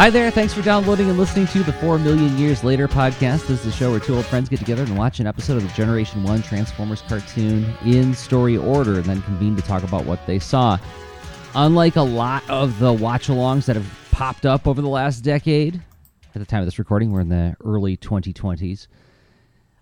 Hi there. Thanks for downloading and listening to the 4 Million Years Later podcast. This is a show where two old friends get together and watch an episode of the Generation 1 Transformers cartoon in story order and then convene to talk about what they saw. Unlike a lot of the watch alongs that have popped up over the last decade, at the time of this recording, we're in the early 2020s.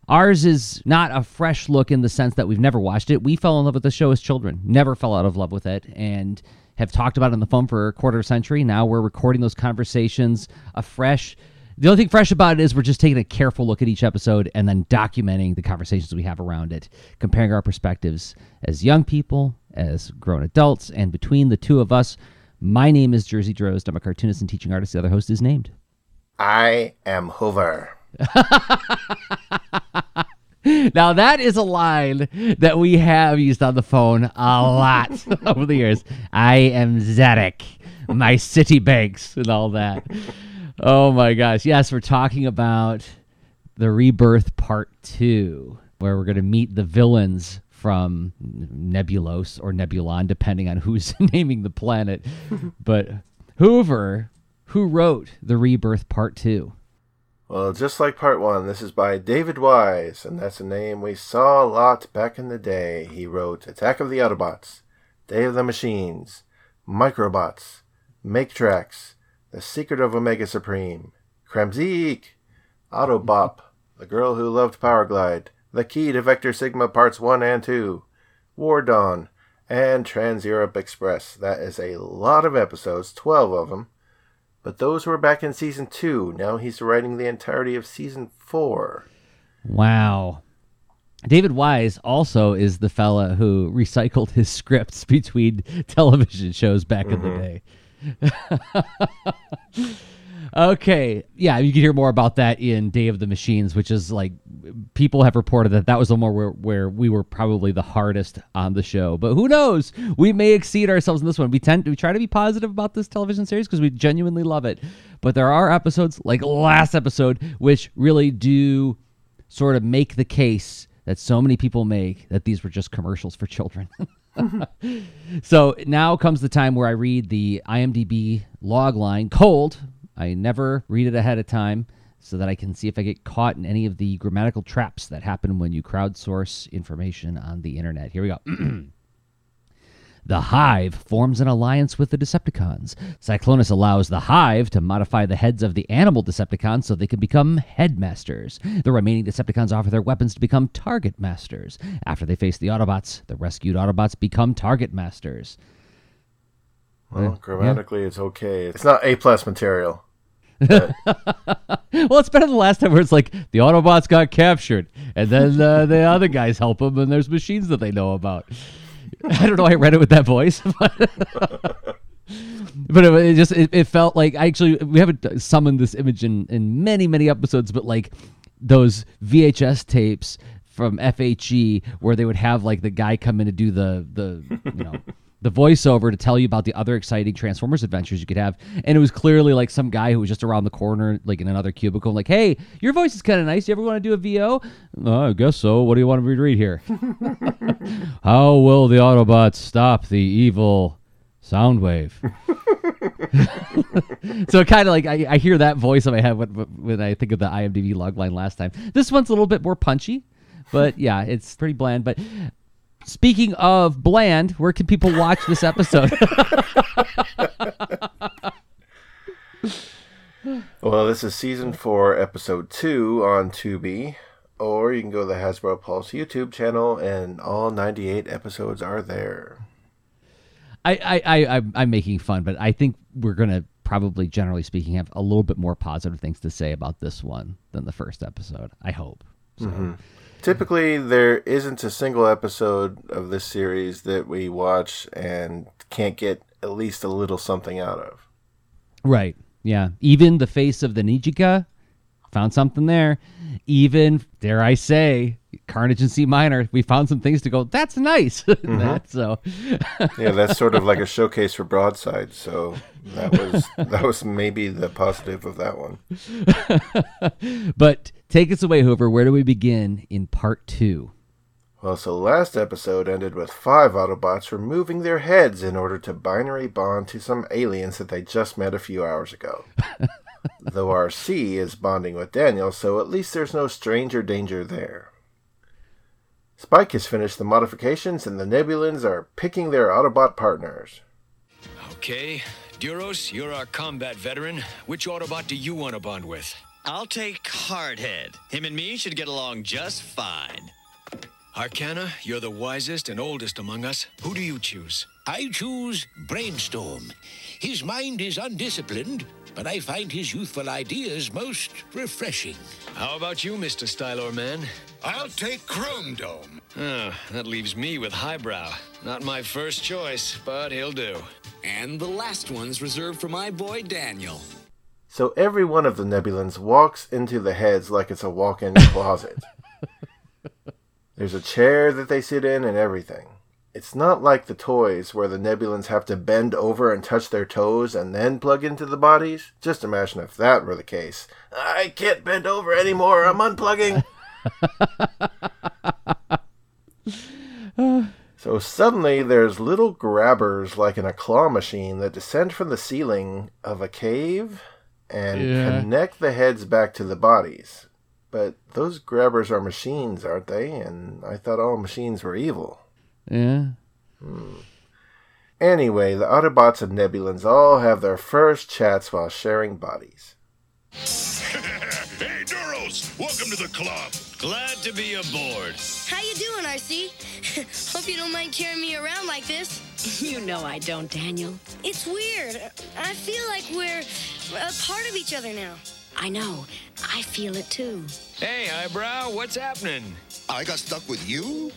Ours is not a fresh look in the sense that we've never watched it. We fell in love with the show as children, never fell out of love with it, and have talked about it on the phone for a quarter century. Now we're recording those conversations afresh. The only thing fresh about it is we're just taking a careful look at each episode and then documenting the conversations we have around it, comparing our perspectives as young people, as grown adults, and between the two of us. My name is Jerzy Drozd. I'm a cartoonist and teaching artist. The other host is named. I am Hoover. Now that is a line that we have used on the phone a lot over the years. I am Zedek, my city banks and all that. Oh my gosh. Yes, we're talking about the rebirth part two, where we're gonna meet the villains from Nebulos or Nebulon, depending on who's naming the planet. but Hoover, who wrote the rebirth part two? Well, just like part one, this is by David Wise, and that's a name we saw a lot back in the day. He wrote Attack of the Autobots, Day of the Machines, Microbots, Make Tracks, The Secret of Omega Supreme, Kremzeek, Autobop, The Girl Who Loved Powerglide, The Key to Vector Sigma Parts 1 and 2, War Dawn, and Trans Europe Express. That is a lot of episodes, 12 of them. But those were back in season two. Now he's writing the entirety of season four. Wow. David Wise also is the fella who recycled his scripts between television shows back in the mm-hmm. day. okay. Yeah, you can hear more about that in Day of the Machines, which is like people have reported that that was the more where, where we were probably the hardest on the show. But who knows? We may exceed ourselves in this one. We tend we try to be positive about this television series because we genuinely love it. But there are episodes like last episode which really do sort of make the case that so many people make that these were just commercials for children. so now comes the time where I read the IMDb log line cold. I never read it ahead of time so that I can see if I get caught in any of the grammatical traps that happen when you crowdsource information on the internet. Here we go. The Hive forms an alliance with the Decepticons. Cyclonus allows the Hive to modify the heads of the animal Decepticons so they can become headmasters. The remaining Decepticons offer their weapons to become target masters. After they face the Autobots, the rescued Autobots become target masters. Well, grammatically, it's okay. It's not A plus material. well, it's better than last time where it's like the Autobots got captured, and then uh, the other guys help them, and there's machines that they know about. I don't know. Why I read it with that voice, but, but it, it just it, it, felt like I actually we haven't summoned this image in in many many episodes, but like those VHS tapes from FHE where they would have like the guy come in to do the the you know. The voiceover to tell you about the other exciting Transformers adventures you could have. And it was clearly like some guy who was just around the corner, like in another cubicle, like, hey, your voice is kind of nice. You ever want to do a VO? Oh, uh, I guess so. What do you want me to read here? How will the Autobots stop the evil Soundwave? so kind of like I, I, hear that voice in my head when, when I think of the IMDb logline last time. This one's a little bit more punchy, but yeah, it's pretty bland. But Speaking of bland, where can people watch this episode? well, this is season four, episode two on Tubi, or you can go to the Hasbro Pulse YouTube channel, and all 98 episodes are there. I, I, I, I'm making fun, but I think we're gonna probably, generally speaking, have a little bit more positive things to say about this one than the first episode. I hope. So. Mm-hmm. Typically, there isn't a single episode of this series that we watch and can't get at least a little something out of. Right. Yeah. Even the face of the Nijika found something there. Even dare I say, Carnage and C minor, we found some things to go. That's nice. Mm-hmm. that, so yeah, that's sort of like a showcase for Broadside. So that was that was maybe the positive of that one. but take us away, Hoover. Where do we begin in part two? Well, so last episode ended with five Autobots removing their heads in order to binary bond to some aliens that they just met a few hours ago. Though RC is bonding with Daniel, so at least there's no stranger danger there. Spike has finished the modifications, and the Nebulans are picking their Autobot partners. Okay, Duros, you're our combat veteran. Which Autobot do you want to bond with? I'll take Hardhead. Him and me should get along just fine. Arcana, you're the wisest and oldest among us. Who do you choose? I choose Brainstorm. His mind is undisciplined, but I find his youthful ideas most refreshing. How about you, Mr. Stylor Man? I'll take Chrome Dome. Oh, that leaves me with Highbrow. Not my first choice, but he'll do. And the last one's reserved for my boy Daniel. So every one of the Nebulans walks into the heads like it's a walk in closet. There's a chair that they sit in and everything. It's not like the toys where the Nebulans have to bend over and touch their toes and then plug into the bodies. Just imagine if that were the case. I can't bend over anymore. I'm unplugging. so suddenly there's little grabbers like in a claw machine that descend from the ceiling of a cave and Yeah. connect the heads back to the bodies. But those grabbers are machines, aren't they? And I thought all machines were evil. Yeah. Hmm. Anyway, the Autobots and Nebulans all have their first chats while sharing bodies. Hey, Duros, welcome to the club. Glad to be aboard. How you doing, RC? Hope you don't mind carrying me around like this. You know I don't, Daniel. It's weird. I feel like we're a part of each other now. I know. I feel it too. Hey, Highbrow, what's happening? I got stuck with you?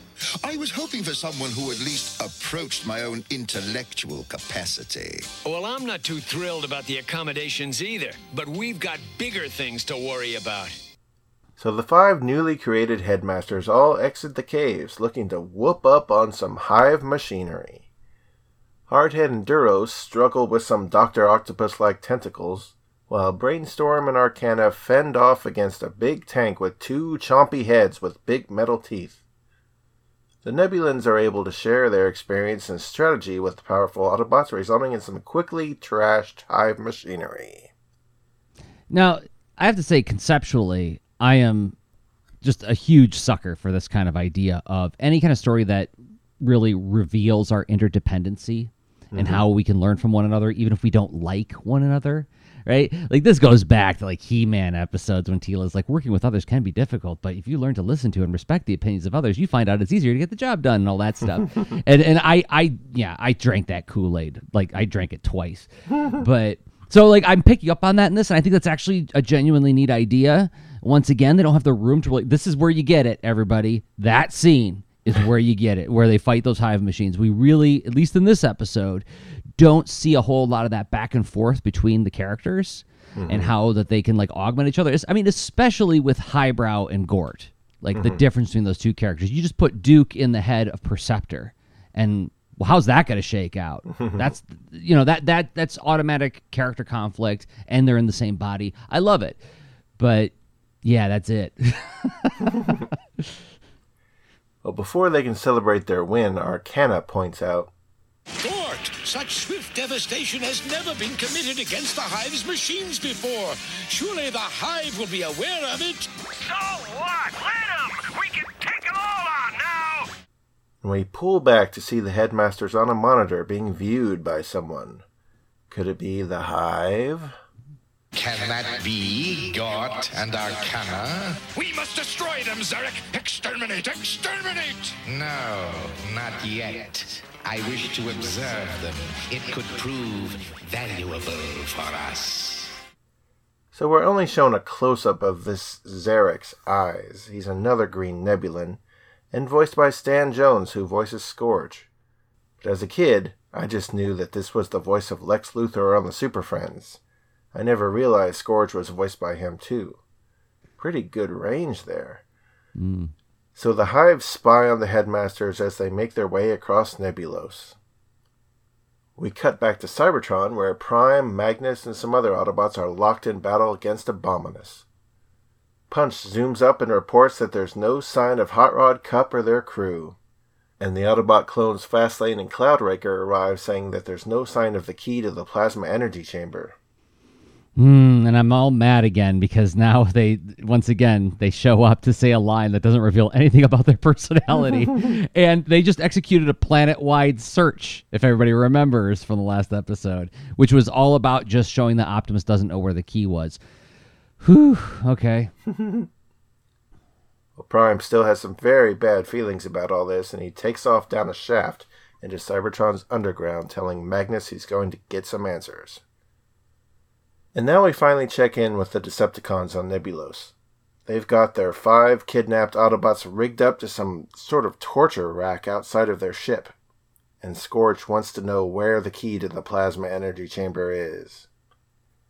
I was hoping for someone who at least approached my own intellectual capacity. Well, I'm not too thrilled about the accommodations either, but we've got bigger things to worry about. So the five newly created headmasters all exit the caves looking to whoop up on some hive machinery. Hardhead and Duros struggle with some Dr. Octopus like tentacles, while Brainstorm and Arcana fend off against a big tank with two chompy heads with big metal teeth. The Nebulans are able to share their experience and strategy with the powerful Autobots, resulting in some quickly trashed hive machinery. Now, I have to say, conceptually, I am just a huge sucker for this kind of idea of any kind of story that really reveals our interdependency and mm-hmm. how we can learn from one another, even if we don't like one another. Right? Like this goes back to like He-Man episodes when Teela's like working with others can be difficult, but if you learn to listen to and respect the opinions of others, you find out it's easier to get the job done and all that stuff. and and I I yeah, I drank that Kool-Aid. Like I drank it twice. but so like I'm picking up on that in this, and I think that's actually a genuinely neat idea. Once again, they don't have the room to like This is where you get it, everybody. That scene is where you get it, where they fight those hive machines. We really, at least in this episode, don't see a whole lot of that back and forth between the characters and mm-hmm. how that they can like augment each other. It's- I mean, especially with Highbrow and Gort, like the mm-hmm. difference between those two characters. You just put Duke in the head of Perceptor, and well, how's that going to shake out? that's you know that that that's automatic character conflict, and they're in the same body. I love it, but yeah, that's it. Well, before they can celebrate their win, Arcana points out Gort, such swift devastation has never been committed against the Hive's machines before. Surely the Hive will be aware of it. So what? Let them! We can take them all on now! and we pull back to see the headmasters on a monitor being viewed by someone. Could it be the Hive? Can that be Gort and Arcana? We must destroy them, Zarak. Exterminate, exterminate! No, not yet. I wish to observe them. It could prove valuable for us. So we're only shown a close up of this Zarak's eyes. He's another Green Nebulan, and voiced by Stan Jones, who voices Scourge. But as a kid, I just knew that this was the voice of Lex Luthor on the Super Friends. I never realized Scourge was voiced by him too. Pretty good range there. Hmm. So the hives spy on the headmasters as they make their way across Nebulos. We cut back to Cybertron, where Prime, Magnus, and some other Autobots are locked in battle against Abominus. Punch zooms up and reports that there's no sign of Hot Rod, Kup, or their crew. And the Autobot clones Fastlane and Cloudraker arrive saying that there's no sign of the key to the plasma energy chamber. Mm, and I'm all mad again because now they once again they show up to say a line that doesn't reveal anything about their personality, and they just executed a planet-wide search. If everybody remembers from the last episode, which was all about just showing that Optimus doesn't know where the key was. Whew. Okay. well, Prime still has some very bad feelings about all this, and he takes off down a shaft into Cybertron's underground, telling Magnus he's going to get some answers. And now we finally check in with the Decepticons on Nebulos. They've got their five kidnapped Autobots rigged up to some sort of torture rack outside of their ship. And Scourge wants to know where the key to the plasma energy chamber is.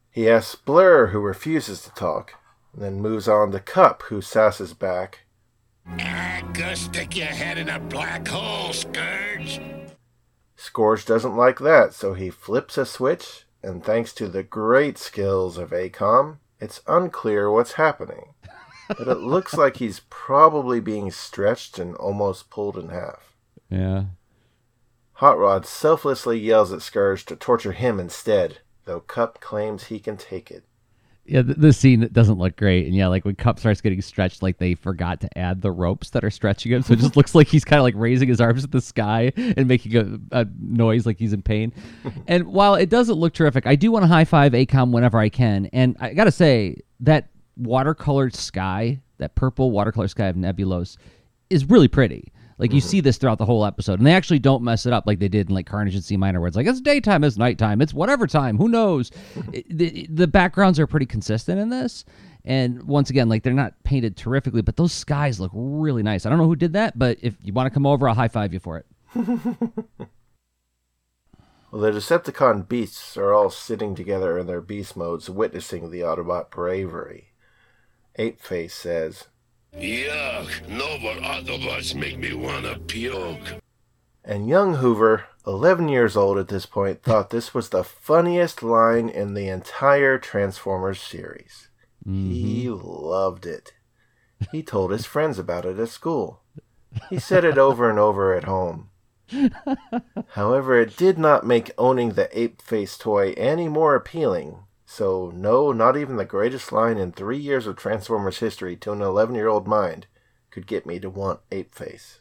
He asks Blur, who refuses to talk, and then moves on to Kup, who sasses back. Ah, go stick your head in a black hole, Scourge. Scourge doesn't like that, so he flips a switch and thanks to the great skills of AKOM, it's unclear what's happening. but it looks like he's probably being stretched and almost pulled in half. Yeah. Hot Rod selflessly yells at Scourge to torture him instead, though Kup claims he can take it yeah, this scene doesn't look great, and yeah, like when Kup starts getting stretched, like they forgot to add the ropes that are stretching him, so it just looks like he's kind of like raising his arms at the sky and making a, a noise like he's in pain. and while it doesn't look terrific, I do want to high five AKOM whenever I can, and I gotta say that watercolored sky, that purple watercolor sky of Nebulos, is really pretty. Like you mm-hmm. see this throughout the whole episode, and they actually don't mess it up like they did in like Carnage and C Minor, where it's like it's daytime, it's nighttime, it's whatever time, who knows? the, the backgrounds are pretty consistent in this, and once again, like they're not painted terrifically, but those skies look really nice. I don't know who did that, but if you want to come over, I'll high five you for it. well, the Decepticon beasts are all sitting together in their beast modes, witnessing the Autobot bravery. Ape Face says, Yuck, no but Autobots make me wanna puke. And young Hoover, 11 years old at this point, thought this was the funniest line in the entire Transformers series. Mm-hmm. He loved it. He told his friends about it at school. He said it over and over at home. However, it did not make owning the ape face toy any more appealing so, no, not even the greatest line in three years of Transformers history to an 11 year old mind could get me to want Ape Face.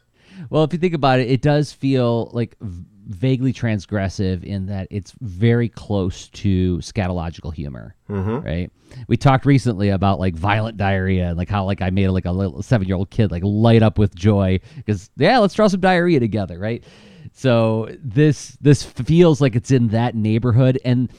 Well, if you think about it, it does feel like vaguely transgressive in that it's very close to scatological humor, mm-hmm. right? We talked recently about like violent diarrhea and like how like I made like a little seven year old kid like light up with joy because yeah, let's draw some diarrhea together, right? So this this feels like it's in that neighborhood and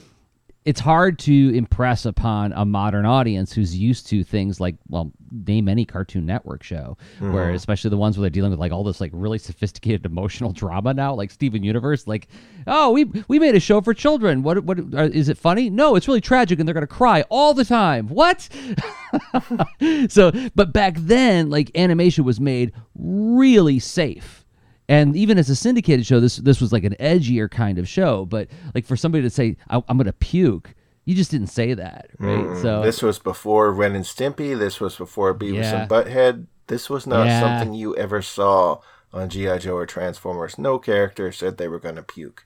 it's hard to impress upon a modern audience who's used to things like well name any cartoon network show mm-hmm. where especially the ones where they're dealing with like all this like really sophisticated emotional drama now like steven universe like oh we we made a show for children. What what is it funny? No it's really tragic and they're gonna cry all the time. What? So but back then like animation was made really safe and even as a syndicated show, this this was like an edgier kind of show. But like for somebody to say, I, am going to puke," you just didn't say that, right? Mm, so this was before Ren and Stimpy. This was before Beavis yeah. and Butthead. This was not yeah. something you ever saw on GI Joe or Transformers. No character said they were going to puke.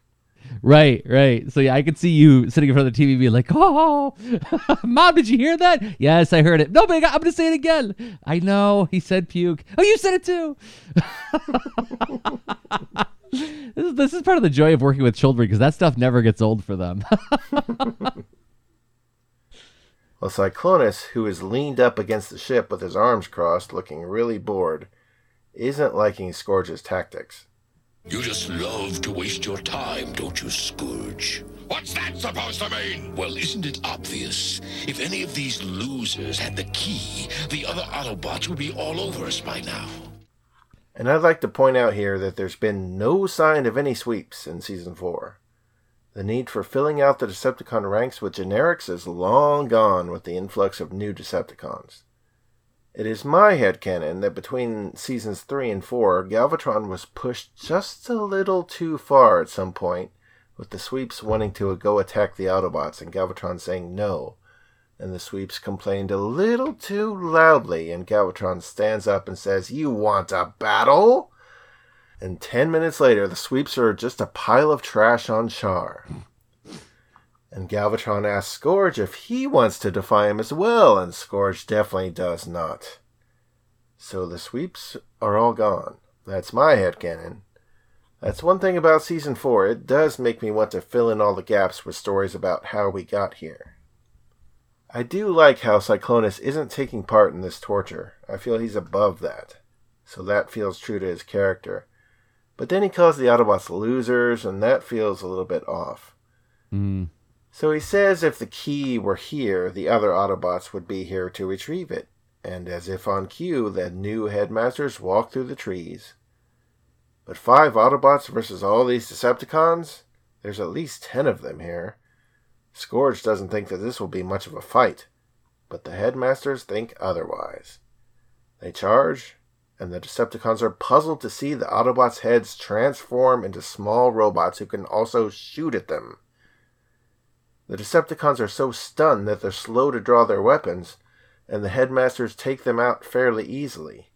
Right, right. So yeah, I could see you sitting in front of the TV being like, "Oh, mom, did you hear that?" Yes, I heard it. No, but I'm gonna say it again. I know he said puke. Oh, you said it too. this, is, this is part of the joy of working with children because that stuff never gets old for them. well, Cyclonus, who is leaned up against the ship with his arms crossed, looking really bored, isn't liking Scourge's tactics. You just love to waste your time, don't you, Scourge? What's that supposed to mean? Well, isn't it obvious? If any of these losers had the key, the other Autobots would be all over us by now. And I'd like to point out here that there's been no sign of any sweeps in Season 4. The need for filling out the Decepticon ranks with generics is long gone with the influx of new Decepticons. It is my head headcanon that between seasons 3 and 4, Galvatron was pushed just a little too far at some point, with the sweeps wanting to go attack the Autobots and Galvatron saying no, and the sweeps complained a little too loudly, and Galvatron stands up and says, You want a battle? And ten minutes later, the sweeps are just a pile of trash on Char. And Galvatron asks Scourge if he wants to defy him as well, and Scourge definitely does not. So the sweeps are all gone. That's my headcanon. That's one thing about season 4, it does make me want to fill in all the gaps with stories about how we got here. I do like how Cyclonus isn't taking part in this torture. I feel he's above that. So that feels true to his character. But then he calls the Autobots losers, and that feels a little bit off. Mm. So he says if the key were here, the other Autobots would be here to retrieve it. And as if on cue, the new headmasters walk through the trees. But five Autobots versus all these Decepticons? There's at least ten of them here. Scourge doesn't think that this will be much of a fight, but the headmasters think otherwise. They charge, and the Decepticons are puzzled to see the Autobots' heads transform into small robots who can also shoot at them. The Decepticons are so stunned that they're slow to draw their weapons, and the headmasters take them out fairly easily.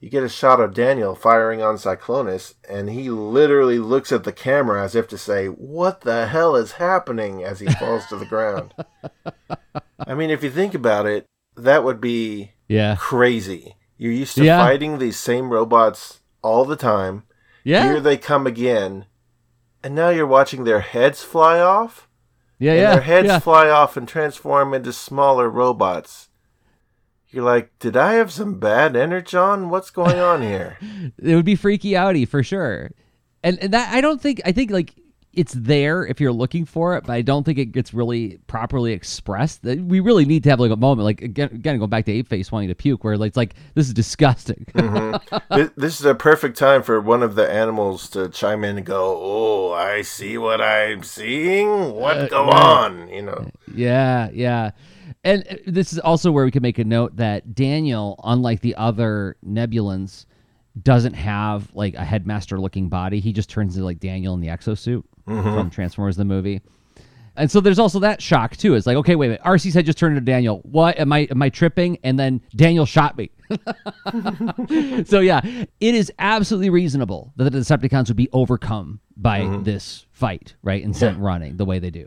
You get a shot of Daniel firing on Cyclonus, and he literally looks at the camera as if to say, What the hell is happening? as he falls to the ground. I mean, if you think about it, that would be Yeah. crazy. You're used to Yeah. fighting these same robots all the time. Yeah. Here they come again, and now you're watching their heads fly off? Yeah, and yeah. Their heads yeah. fly off and transform into smaller robots. You're like, did I have some bad energon? What's going on here? it would be freaky outy for sure. And, and that I don't think I think like it's there if you're looking for it, but I don't think it gets really properly expressed. We really need to have like a moment, like again, again going back to Ape Face wanting to puke, where like, it's like this is disgusting. this, this is a perfect time for one of the animals to chime in and go, "Oh, I see what I'm seeing. What Uh, go right. on?" You know. Yeah, yeah. And uh, this is also where we can make a note that Daniel, unlike the other Nebulans, doesn't have like a headmaster looking body. He just turns into like Daniel in the exosuit Mhm. from Transformers the movie. And so there's also that shock too. It's like, okay, wait a minute. RC's head just turned into Daniel. What am I am I tripping? And then Daniel shot me. so yeah, it is absolutely reasonable that the Decepticons would be overcome by this fight, right? And sent running the way they do.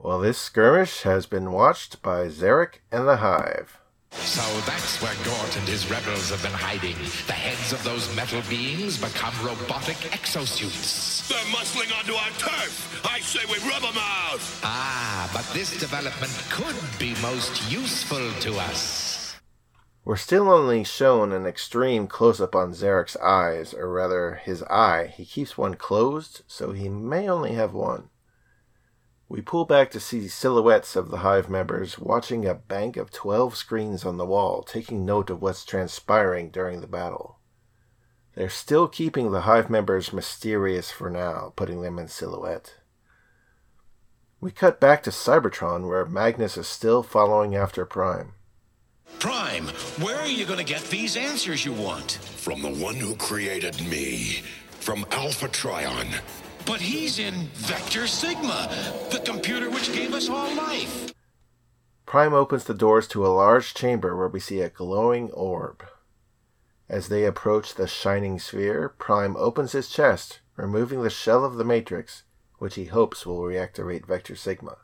Well, this skirmish has been watched by Zarak and the Hive. So that's where Gort and his rebels have been hiding. The heads of those metal beings become robotic exosuits. They're muscling onto our turf. I say we rub them out. Ah, but this development could be most useful to us. We're still only shown an extreme close up on Zarak's eyes, or rather, his eye. He keeps one closed, so he may only have one. We pull back to see silhouettes of the Hive members watching a bank of 12 screens on the wall, taking note of what's transpiring during the battle. They're still keeping the Hive members mysterious for now, putting them in silhouette. We cut back to Cybertron, where Magnus is still following after Prime. Prime, where are you going to get these answers you want? From the one who created me. From Alpha Trion. But he's in Vector Sigma, the computer which gave us all life. Prime opens the doors to a large chamber where we see a glowing orb. As they approach the shining sphere, Prime opens his chest, removing the shell of the Matrix, which he hopes will reactivate Vector Sigma.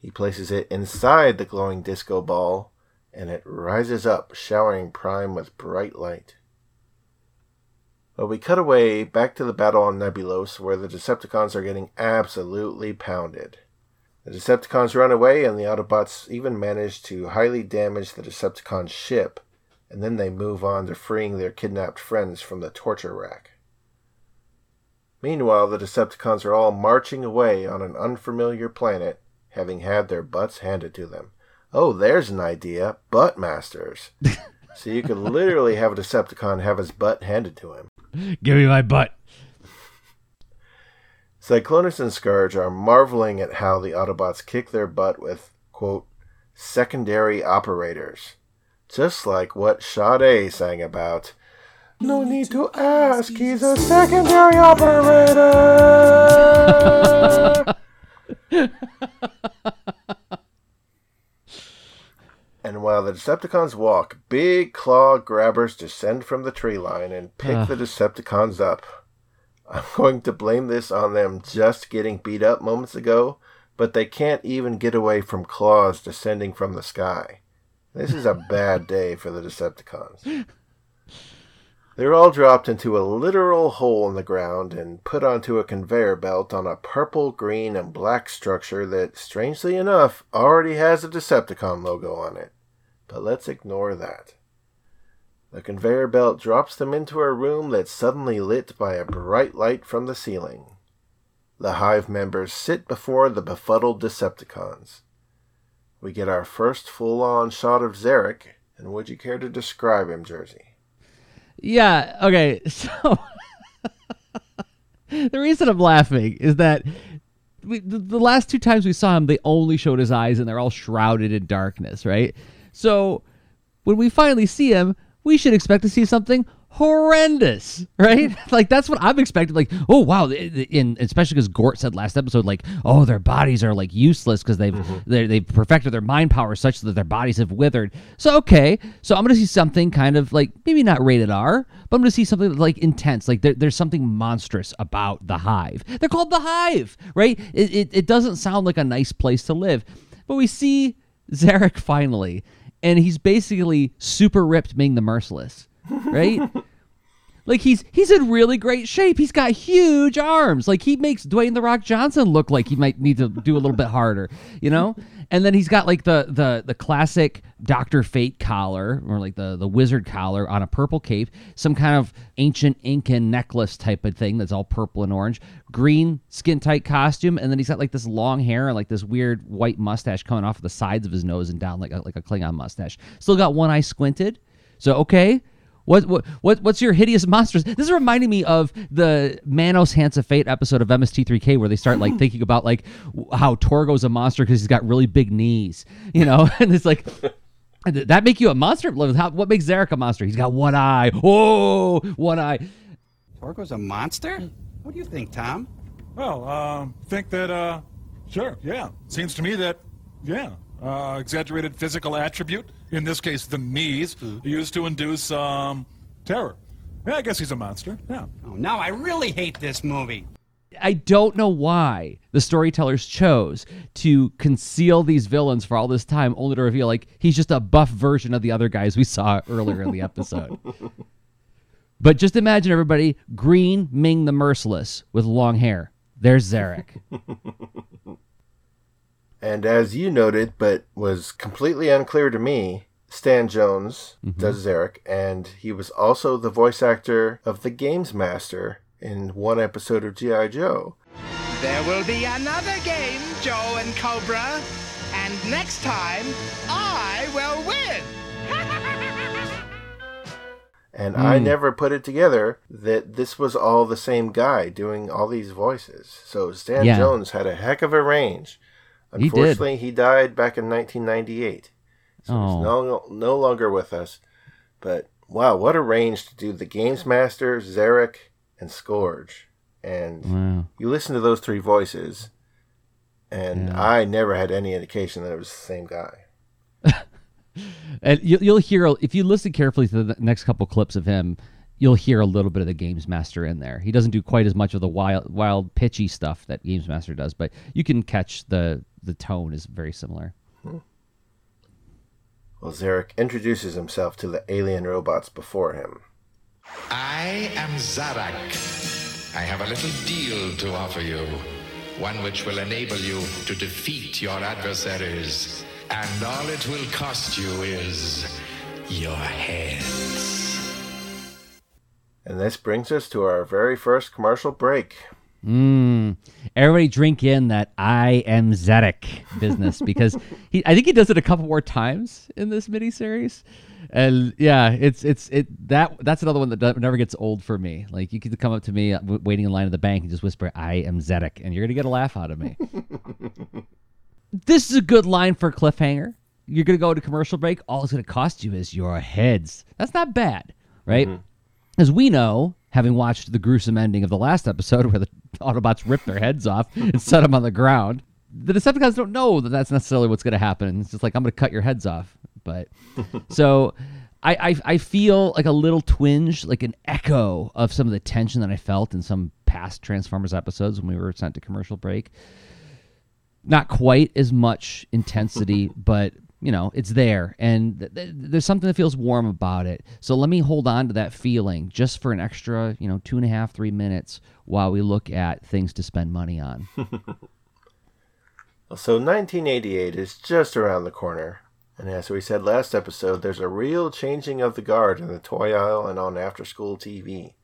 He places it inside the glowing disco ball, and it rises up, showering Prime with bright light. But we cut away back to the battle on Nebulos, where the Decepticons are getting absolutely pounded. The Decepticons run away, and the Autobots even manage to highly damage the Decepticon ship, and then they move on to freeing their kidnapped friends from the torture rack. Meanwhile, the Decepticons are all marching away on an unfamiliar planet, having had their butts handed to them. Oh, there's an idea butt masters. so you could literally have a Decepticon have his butt handed to him. Give me my butt. Cyclonus and Scourge are marveling at how the Autobots kick their butt with, quote, secondary operators. Just like what Sade sang about. No need to ask, he's a secondary operator! the Decepticons walk, big claw grabbers descend from the tree line and pick Ugh. the Decepticons up. I'm going to blame this on them just getting beat up moments ago, but they can't even get away from claws descending from the sky. This is a bad day for the Decepticons. They're all dropped into a literal hole in the ground and put onto a conveyor belt on a purple, green, and black structure that, strangely enough, already has a Decepticon logo on it. But let's ignore that. The conveyor belt drops them into a room that's suddenly lit by a bright light from the ceiling. The Hive members sit before the befuddled Decepticons. We get our first full on shot of Zarak, and would you care to describe him, Jerzy? Yeah. Okay. So the reason I'm laughing is that we, the, the last two times we saw him, they only showed his eyes, and they're all shrouded in darkness, right? So when we finally see him, we should expect to see something horrendous, right? like that's what I'm expecting. Like, oh wow, in especially because Gort said last episode, like, oh, their bodies are like useless because they've mm-hmm. they they've perfected their mind power such that their bodies have withered. So okay, so I'm gonna see something kind of like maybe not rated R, but I'm gonna see something like intense. Like there, there's something monstrous about the Hive. They're called the Hive, right? It, it it doesn't sound like a nice place to live, but we see Zarak finally, and he's basically super ripped, Ming the Merciless, right? Like he's he's in really great shape. He's got huge arms. Like he makes Dwayne the Rock Johnson look like he might need to do a little bit harder, you know? And then he's got like the the the classic Doctor Fate collar or like the the wizard collar on a purple cape, some kind of ancient Incan necklace type of thing that's all purple and orange, green skin tight costume, and then he's got like this long hair and like this weird white mustache coming off of the sides of his nose and down like a, like a Klingon mustache. Still got one eye squinted. So okay, what, what what what's your hideous monsters? This is reminding me of the Manos Hands of Fate episode of MST3K where they start like thinking about like w- how Torgo's a monster because he's got really big knees, you know, and it's like. That make you a monster? How, what makes Zarak a monster? He's got one eye. Oh, one eye. Torgo's a monster? What do you think, Tom? Well, um, think that, uh, sure, yeah. Seems to me that, yeah, uh, exaggerated physical attribute, in this case the knees, used to induce, um, terror. Yeah, I guess he's a monster, yeah. Oh, now I really hate this movie. I don't know why the storytellers chose to conceal these villains for all this time, only to reveal like he's just a buff version of the other guys we saw earlier in the episode. but just imagine everybody green Ming the Merciless with long hair. There's Zarak. And as you noted, but was completely unclear to me, Stan Jones does Zarak, and he was also the voice actor of the Games Master in one episode of G.I. Joe. There will be another game, Joe and Cobra. And next time, I will win. And I Hmm. never put it together that this was all the same guy doing all these voices. So Stan Yeah. Jones had a heck of a range. He. Unfortunately, he, died back in 1998. So Oh. he's no, no longer with us. But wow, what a range to do the Games Master, Zarak, and Scourge. And Wow. you listen to those three voices, and Yeah. I never had any indication that it was the same guy. And you'll hear if you listen carefully to the next couple clips of him, you'll hear a little bit of the Games Master in there. He doesn't do quite as much of the wild, wild, pitchy stuff that Games Master does, but you can catch the the tone is very similar. Hmm. Well, Zarak introduces himself to the alien robots before him. I am Zarak. I have a little deal to offer you. One which will enable you to defeat your adversaries. And all it will cost you is your heads. And this brings us to our very first commercial break. Mm. Everybody drink in that I am Zedek business because he I think he does it a couple more times in this mini series, And yeah, it's it's it that that's another one that never gets old for me. Like you could come up to me uh, waiting in line at the bank and just whisper I am Zedek and you're going to get a laugh out of me. this is a good line for a cliffhanger. You're going to go to commercial break, all it's going to cost you is your heads. That's not bad, right? As we know, having watched the gruesome ending of the last episode where the Autobots rip their heads off and set them on the ground, the Decepticons don't know that that's necessarily what's going to happen. It's just like, I'm going to cut your heads off. But so I, I I feel like a little twinge, like an echo of some of the tension that I felt in some past Transformers episodes when we were sent to commercial break. Not quite as much intensity, but you know it's there and th- th- there's something that feels warm about it so let me hold on to that feeling just for an extra you know two and a half three minutes while we look at things to spend money on So 1988 is just around the corner. And as we said last episode, there's a real changing of the guard in the toy aisle and on after school TV.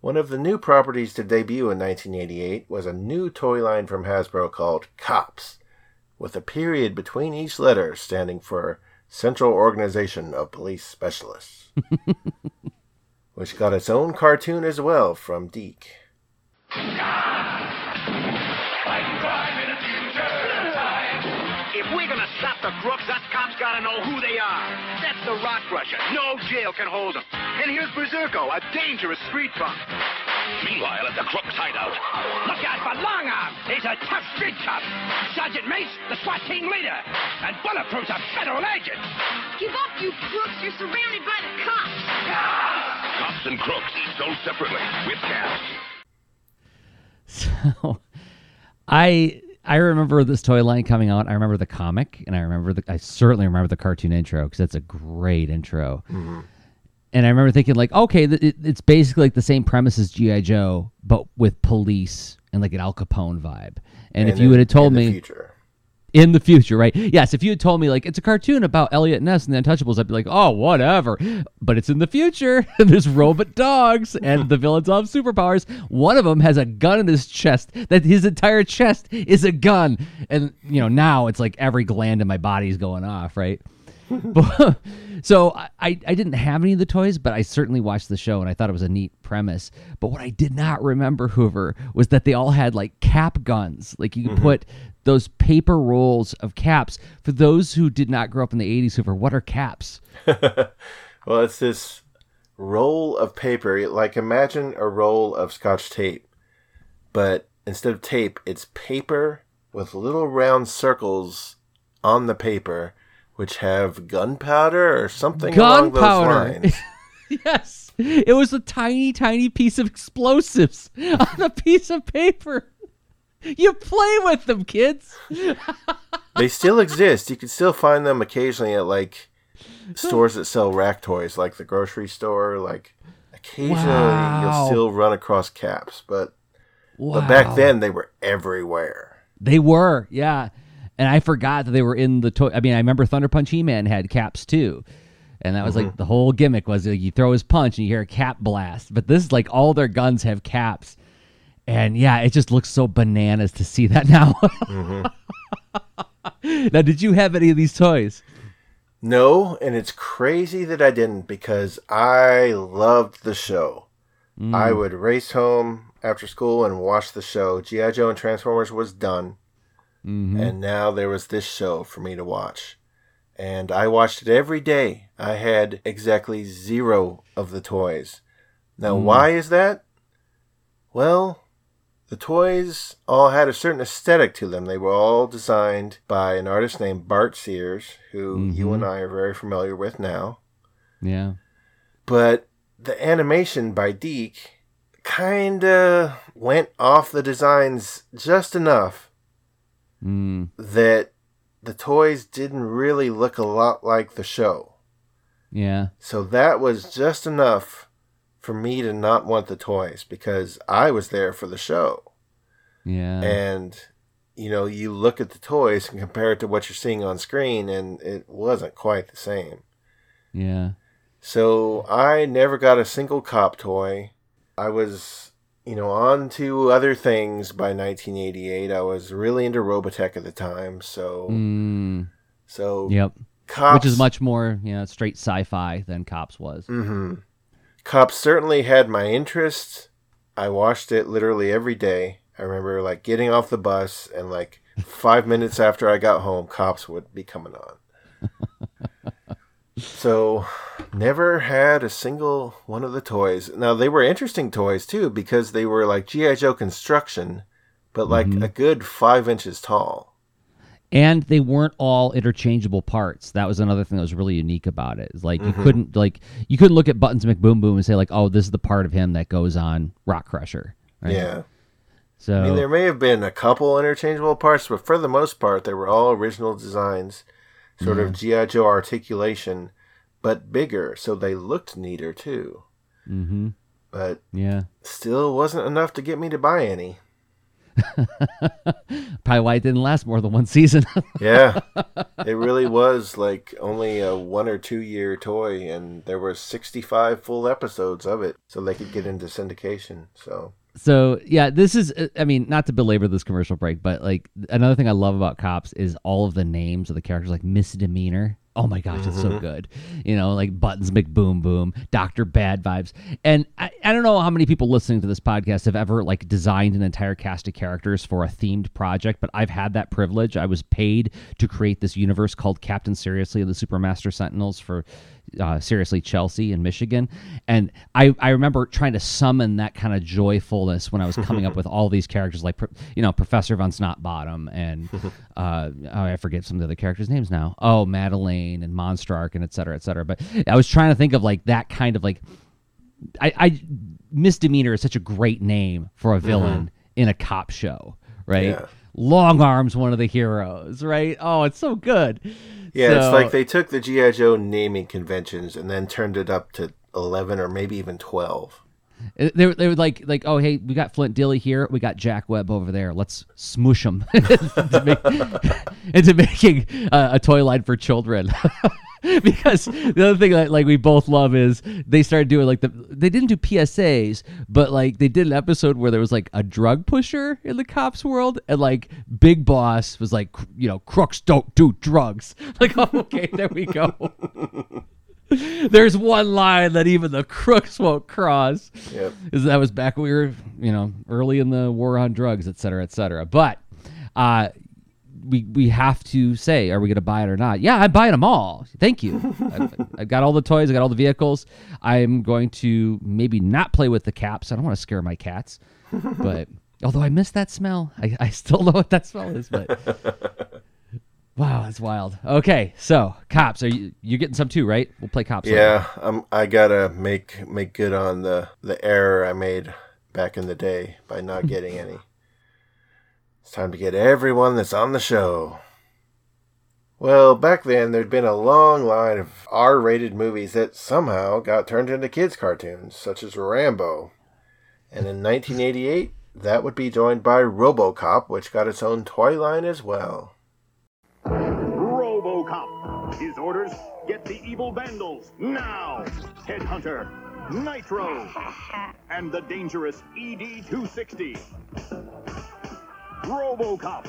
One of the new properties to debut in 1988 was a new toy line from Hasbro called Cops, with a period between each letter standing for Central Organization of Police Specialists, which got its own cartoon as well from DIC. If we're gonna stop the crooks, us cops gotta know who they are. That's the Rock Crusher. No jail can hold them. And here's Berserko, a dangerous street punk. Meanwhile, at the Crooks hideout, Look out for Long Arm. He's a tough street cop. Sergeant Mace, the SWAT team leader. And Bulletproof's a federal agent. Give up, you crooks. You're surrounded by the cops. Cops and Crooks each sold separately with caps. so I I remember this toy line coming out. I remember the comic, and I remember the. I certainly remember the cartoon intro because that's a great intro. Mm-hmm. And I remember thinking like, okay, it, it's basically like the same premise as GI Joe, but with police and like an Al Capone vibe. And, if And you would have told me in the me future. in the future, right? Yes, if you had told me like it's a cartoon about Eliot Ness and the Untouchables, I'd be like, oh, whatever. But it's in the future. and There's robot dogs, and the villains all have superpowers. One of them has a gun in his chest. That his entire chest is a gun, and you know now it's like every gland in my body is going off, right? But- so I, I I didn't have any of the toys, but I certainly watched the show and I thought it was a neat premise. But what I did not remember, Hoover, was that they all had like cap guns. Like you could mm-hmm. put those paper rolls of caps. For those who did not grow up in the 80s, Hoover, what are caps? Well, it's this roll of paper. Like imagine a roll of scotch tape, but instead of tape, it's paper with little round circles on the paper, which have gunpowder or something along those Gunpowder. lines. yes. It was a tiny, tiny piece of explosives on a piece of paper. You play with them, kids. they still exist. You can still find them occasionally at like stores that sell rack toys, like the grocery store. Like occasionally, Wow. you'll still run across caps, but but back then they were everywhere. They were, yeah. And I forgot that they were in the toy. I mean, I remember Thunder Punch He Man had caps too. And that was like mm-hmm. the whole gimmick was like, you throw his punch and you hear a cap blast. But this is like all their guns have caps. And yeah, it just looks so bananas to see that now. Mm-hmm. now, did you have any of these toys? No, and it's crazy that I didn't because I loved the show. I mm. would race home after school and watch the show. G.I. Joe and Transformers was done. Mm-hmm. And now there was this show for me to watch. And I watched it every day. I had exactly zero of the toys. Now, mm. why is that? Well, the toys all had a certain aesthetic to them. They were all designed by an artist named Bart Sears, who you and mm-hmm. I are very familiar with now. Yeah. But the animation by DIC kinda went off the designs just enough Mm, that the toys didn't really look a lot like the show. yeah. So that was just enough for me to not want the toys because I was there for the show. Yeah. And you know, you look at the toys and compare it to what you're seeing on screen and it wasn't quite the same. yeah. So I never got a single cop toy. I was, you know, on to other things by 1988. I was really into Robotech at the time, so Mm, so yep. cops Which is much more, you know, straight sci-fi than Cops was. hmm Cops certainly had my interest. I watched it literally every day. I remember like getting off the bus and like five minutes after I got home, Cops would be coming on. so, never had a single one of the toys. Now they were interesting toys too because they were like GI Joe construction, but like a good five inches tall. and they weren't all interchangeable parts. That was another thing that was really unique about it. Like Mhm. you couldn't like you couldn't look at Buttons McBoom Boom and say like, oh, this is the part of him that goes on Rock Crusher. right? Yeah. So I mean, there may have been a couple interchangeable parts, but for the most part, they were all original designs, sort of GI Joe articulation, but bigger, so they looked neater too. Mm-hmm. But Yeah. still wasn't enough to get me to buy any. Probably why it didn't last more than one season. Yeah, it really was like only a one or two year toy, and there were sixty five full episodes of it, so they could get into syndication. So So yeah, this is. uh, I mean, not to belabor this commercial break, but like another thing I love about cops is all of the names of the characters, like Misdemeanor. Oh my gosh, it's so Mhm. good. You know, like Buttons McBoom Boom, Doctor Bad Vibes, and I, I don't know how many people listening to this podcast have ever like designed an entire cast of characters for a themed project, but I've had that privilege. I was paid to create this universe called Captain Seriously and the Supermaster Sentinels for uh, seriously Chelsea in Michigan, and I I remember trying to summon that kind of joyfulness when I was coming up with all these characters like you know Professor Von Snotbottom and uh, oh, I forget some of the other characters' names now. Oh, Madeline and Monstrark and et cetera, et cetera. But I was trying to think of like that kind of like I, I misdemeanor is such a great name for a villain in a cop show, right? Yeah. Long Arms, one of the heroes, right? Oh, it's so good. yeah, it's like they took the GI Joe naming conventions and then turned it up to eleven or maybe even twelve. Uh, They were, they were like like oh hey we got Flint Dilly here we got Jack Webb over there let's smoosh them into, make, into making uh, a toy line for children because the other thing that like we both love is they started doing like the they didn't do PSAs but like they did an episode where there was like a drug pusher in the cops world and like Big Boss was like you know crooks don't do drugs like oh, okay there we go. There's one line that even the crooks won't cross. Yep. Is that was back when we were, you know, early in the war on drugs, et cetera, et cetera. But uh, we we have to say, are we going to buy it or not? Yeah, I'm buying them all. Thank you. I've, I've got all the toys. I got all the vehicles. I'm going to maybe not play with the caps. I don't want to scare my cats. But although I miss that smell, I, I still know what that smell is. But wow, that's wild. Okay, so cops, are you you getting some too, right? We'll play cops. Yeah, I'm, I gotta make make good on the the error I made back in the day by not getting any. It's time to get everyone that's on the show. Well, back then there'd been a long line of R-rated movies that somehow got turned into kids cartoons, such as Rambo. And in 1988, that would be joined by RoboCop, which got its own toy line as well. RoboCop. His orders: get the evil vandals now. Headhunter, Nitro, and the dangerous E ED-260. RoboCop.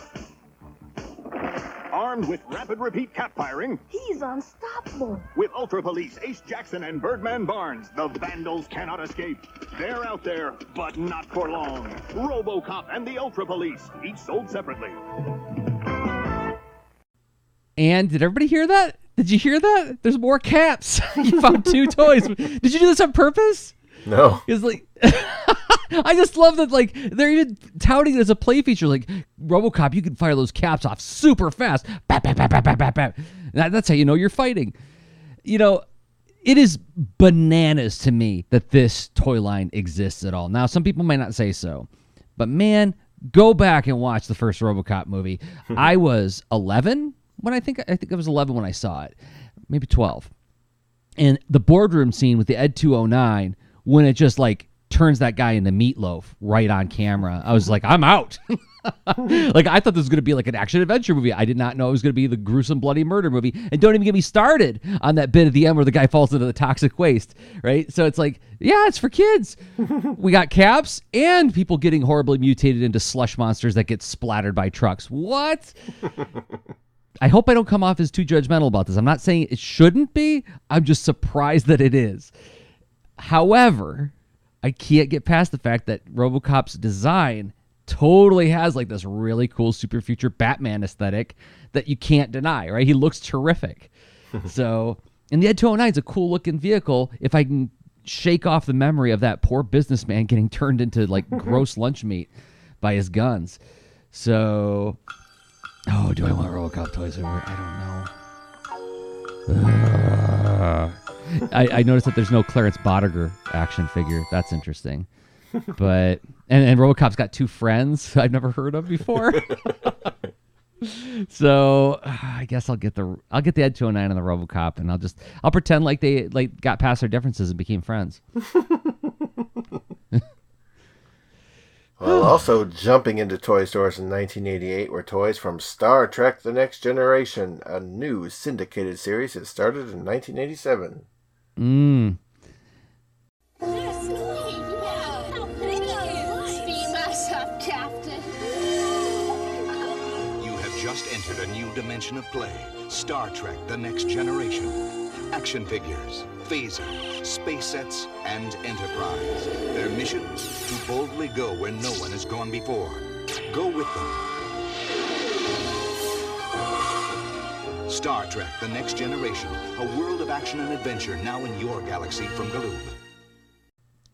Armed with rapid repeat cap firing, He's unstoppable. with Ultra Police Ace Jackson and Birdman Barnes, the vandals cannot escape. They're out there, but not for long. RoboCop and the Ultra Police, each sold separately. And did everybody hear that? Did you hear that? There's more caps. you found two toys. Did you do this on purpose? No. It's like I just love that like they're even touting it as a play feature. Like RoboCop, you can fire those caps off super fast. Bap, bap, bap, bap, bap, bap, bap. That, that's how you know you're fighting. You know, it is bananas to me that this toy line exists at all. Now, some people might not say so, but man, go back and watch the first RoboCop movie. I was 11 when I think I think I was 11 when I saw it, maybe 12. And the boardroom scene with the Ed 209 when it just like turns that guy into meatloaf right on camera. I was like, I'm out. like I thought this was going to be like an action adventure movie. I did not know it was going to be the gruesome bloody murder movie. And don't even get me started on that bit at the end where the guy falls into the toxic waste, right? So it's like, yeah, it's for kids. we got caps and people getting horribly mutated into slush monsters that get splattered by trucks. What? I hope I don't come off as too judgmental about this. I'm not saying it shouldn't be. I'm just surprised that it is. However, I can't get past the fact that RoboCop's design totally has like this really cool super future Batman aesthetic that you can't deny, right? He looks terrific. so, and the Ed 209 is a cool looking vehicle if I can shake off the memory of that poor businessman getting turned into like gross lunch meat by his guns. So, Oh, do I want RoboCop toys? Hoover? I don't know. Uh, I, I noticed that there's no Clarence Boddicker action figure. That's interesting. But and, and RoboCop's got two friends I've never heard of before. so I guess I'll get the I'll get the Ed 209 and the RoboCop, and I'll just I'll pretend like they like got past their differences and became friends. Well, also jumping into toy stores in 1988 were toys from Star Trek The Next Generation, a new syndicated series that started in 1987. Mm. You have just entered a new dimension of play. Star Trek The Next Generation. Action figures, phaser, space sets, and Enterprise. Their mission? To boldly go where no one has gone before. Go with them. Star Trek The Next Generation. A world of action and adventure now in your galaxy from Galoob.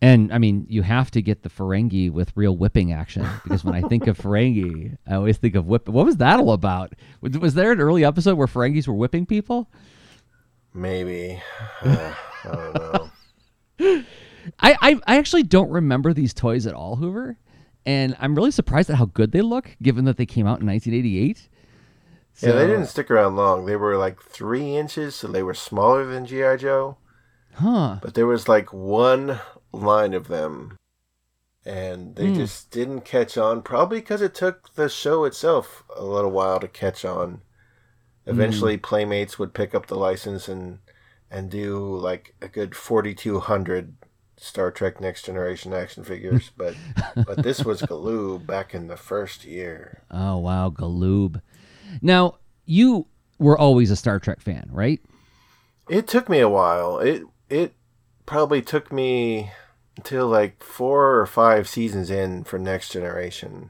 And I mean, you have to get the Ferengi with real whipping action because when I think of Ferengi, I always think of whip. What was that all about? Was, was there an early episode where Ferengis were whipping people? Maybe. Uh, I don't know. I, I I actually don't remember these toys at all, Hoover, and I'm really surprised at how good they look, given that they came out in 1988. Yeah, they didn't stick around long. They were like three inches, so they were smaller than G.I. Joe. Huh. But there was like one line of them, and they Hmm. just didn't catch on, probably because it took the show itself a little while to catch on. Eventually, Playmates would pick up the license and and do like a good 4,200 Star Trek Next Generation action figures, but but this was Galoob back in the first year. Oh wow, Galoob. Now you were always a Star Trek fan, right? It took me a while. It it probably took me until like four or five seasons in for Next Generation.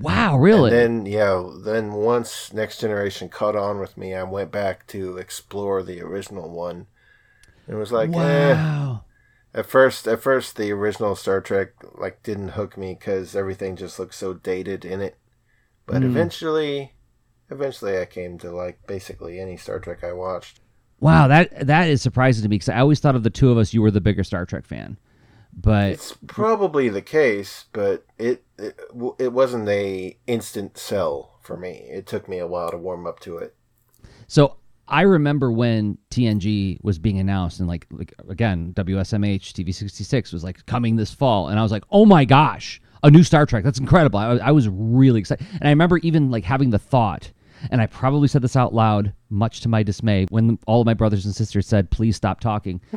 Wow, really? And then yeah, then once Next Generation caught on with me, I went back to explore the original one. It was like, eh. Wow. At first, at first, the original Star Trek like didn't hook me because everything just looked so dated in it. But Mm. eventually, eventually, I came to like basically any Star Trek I watched. Wow, that that is surprising to me because I always thought of the two of us, you were the bigger Star Trek fan. But It's probably the case, but it it, it wasn't a instant sell for me. It took me a while to warm up to it. So I remember when TNG was being announced, and like like again, WSMH TV sixty six was like coming this fall, and I was like, oh my gosh, a new Star Trek! That's incredible. I, I was really excited, and I remember even like having the thought, and I probably said this out loud, much to my dismay, when all of my brothers and sisters said, "Please stop talking."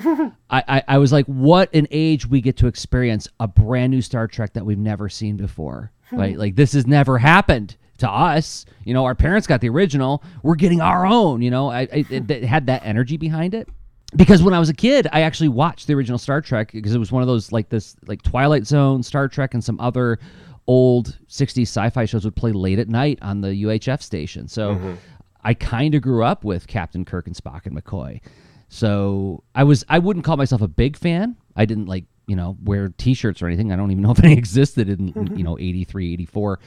I, I I was like, what an age we get to experience a brand new Star Trek that we've never seen before. Hmm. Right? Like this has never happened to us. You know, our parents got the original. We're getting our own. You know, I, I it, it had that energy behind it. Because when I was a kid, I actually watched the original Star Trek because it was one of those like this like Twilight Zone, Star Trek, and some other old '60s sci-fi shows would play late at night on the UHF station. So Mhm. I kind of grew up with Captain Kirk and Spock and McCoy. So I was I wouldn't call myself a big fan. I didn't like, you know, wear t-shirts or anything. I don't even know if any existed in, you know, 83, 84.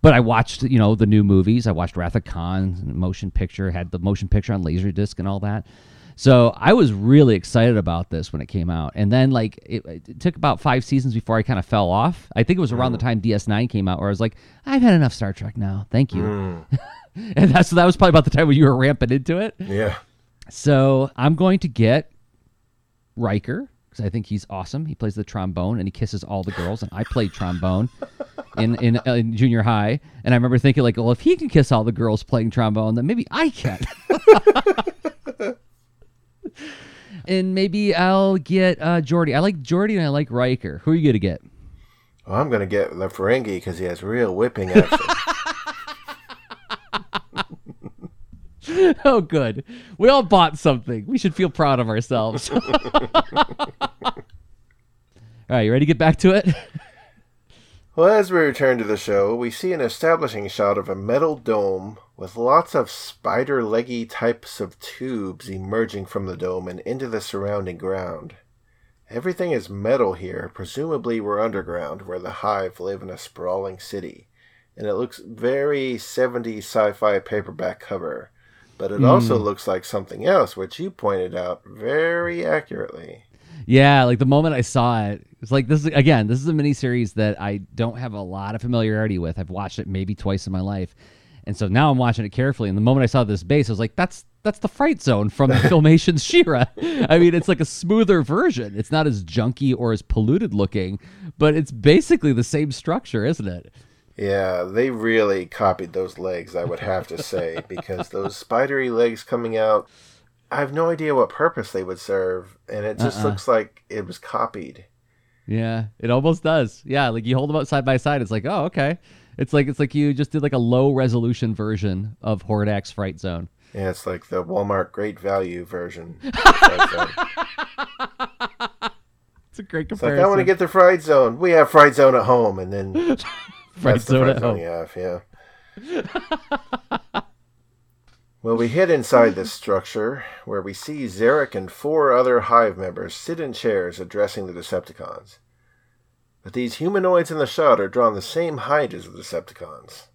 But I watched, you know, the new movies. I watched Wrath of Khan, motion picture, had the motion picture on Laserdisc and all that. So I was really excited about this when it came out. And then like it, it took about 5 seasons before I kind of fell off. I think it was around the time DS9 came out where I was like, I've had enough Star Trek now. Thank you. and that's that was probably about the time when you were ramping into it. Yeah. So I'm going to get Riker because I think he's awesome. He plays the trombone and he kisses all the girls, and I played trombone in in, uh, in junior high. And I remember thinking like, well, if he can kiss all the girls playing trombone, then maybe I can. and maybe I'll get uh, Geordi. I like Geordi and I like Riker. Who are you gonna get? Well, I'm gonna get the Ferengi because he has real whipping action. oh, good. We all bought something. We should feel proud of ourselves. all right, you ready to get back to it? Well, as we return to the show, we see an establishing shot of a metal dome with lots of spider leggy types of tubes emerging from the dome and into the surrounding ground. Everything is metal here, presumably we're underground, where the Hive live in a sprawling city. and it looks very 70s sci-fi paperback cover. But it also Mm. looks like something else, which you pointed out very accurately. Yeah, like the moment I saw it, it's like this is again, this is a miniseries that I don't have a lot of familiarity with. I've watched it maybe twice in my life. And so now I'm watching it carefully. And the moment I saw this base, I was like, that's that's the fright zone from the Filmation's She-Ra. I mean, it's like a smoother version. It's not as junky or as polluted looking, but it's basically the same structure, isn't it? Yeah, they really copied those legs, I would have to say, because those spidery legs coming out, I have no idea what purpose they would serve, and it just Uh-uh. looks like it was copied. Yeah, it almost does. Yeah, like you hold them up side by side, it's like, oh, okay. It's like it's like you just did like a low resolution version of Hordak's Fright Zone. Yeah, it's like the Walmart Great Value version. of Fright Zone. It's a great It's like comparison. I want to get the Fright Zone. We have Fright Zone at home, and then Fright that's the Zone at Zone home. you have. Yeah. well, we head inside this structure where we see Zarak and four other Hive members sit in chairs addressing the Decepticons. But these humanoids in the shot are drawn the same height as the Decepticons.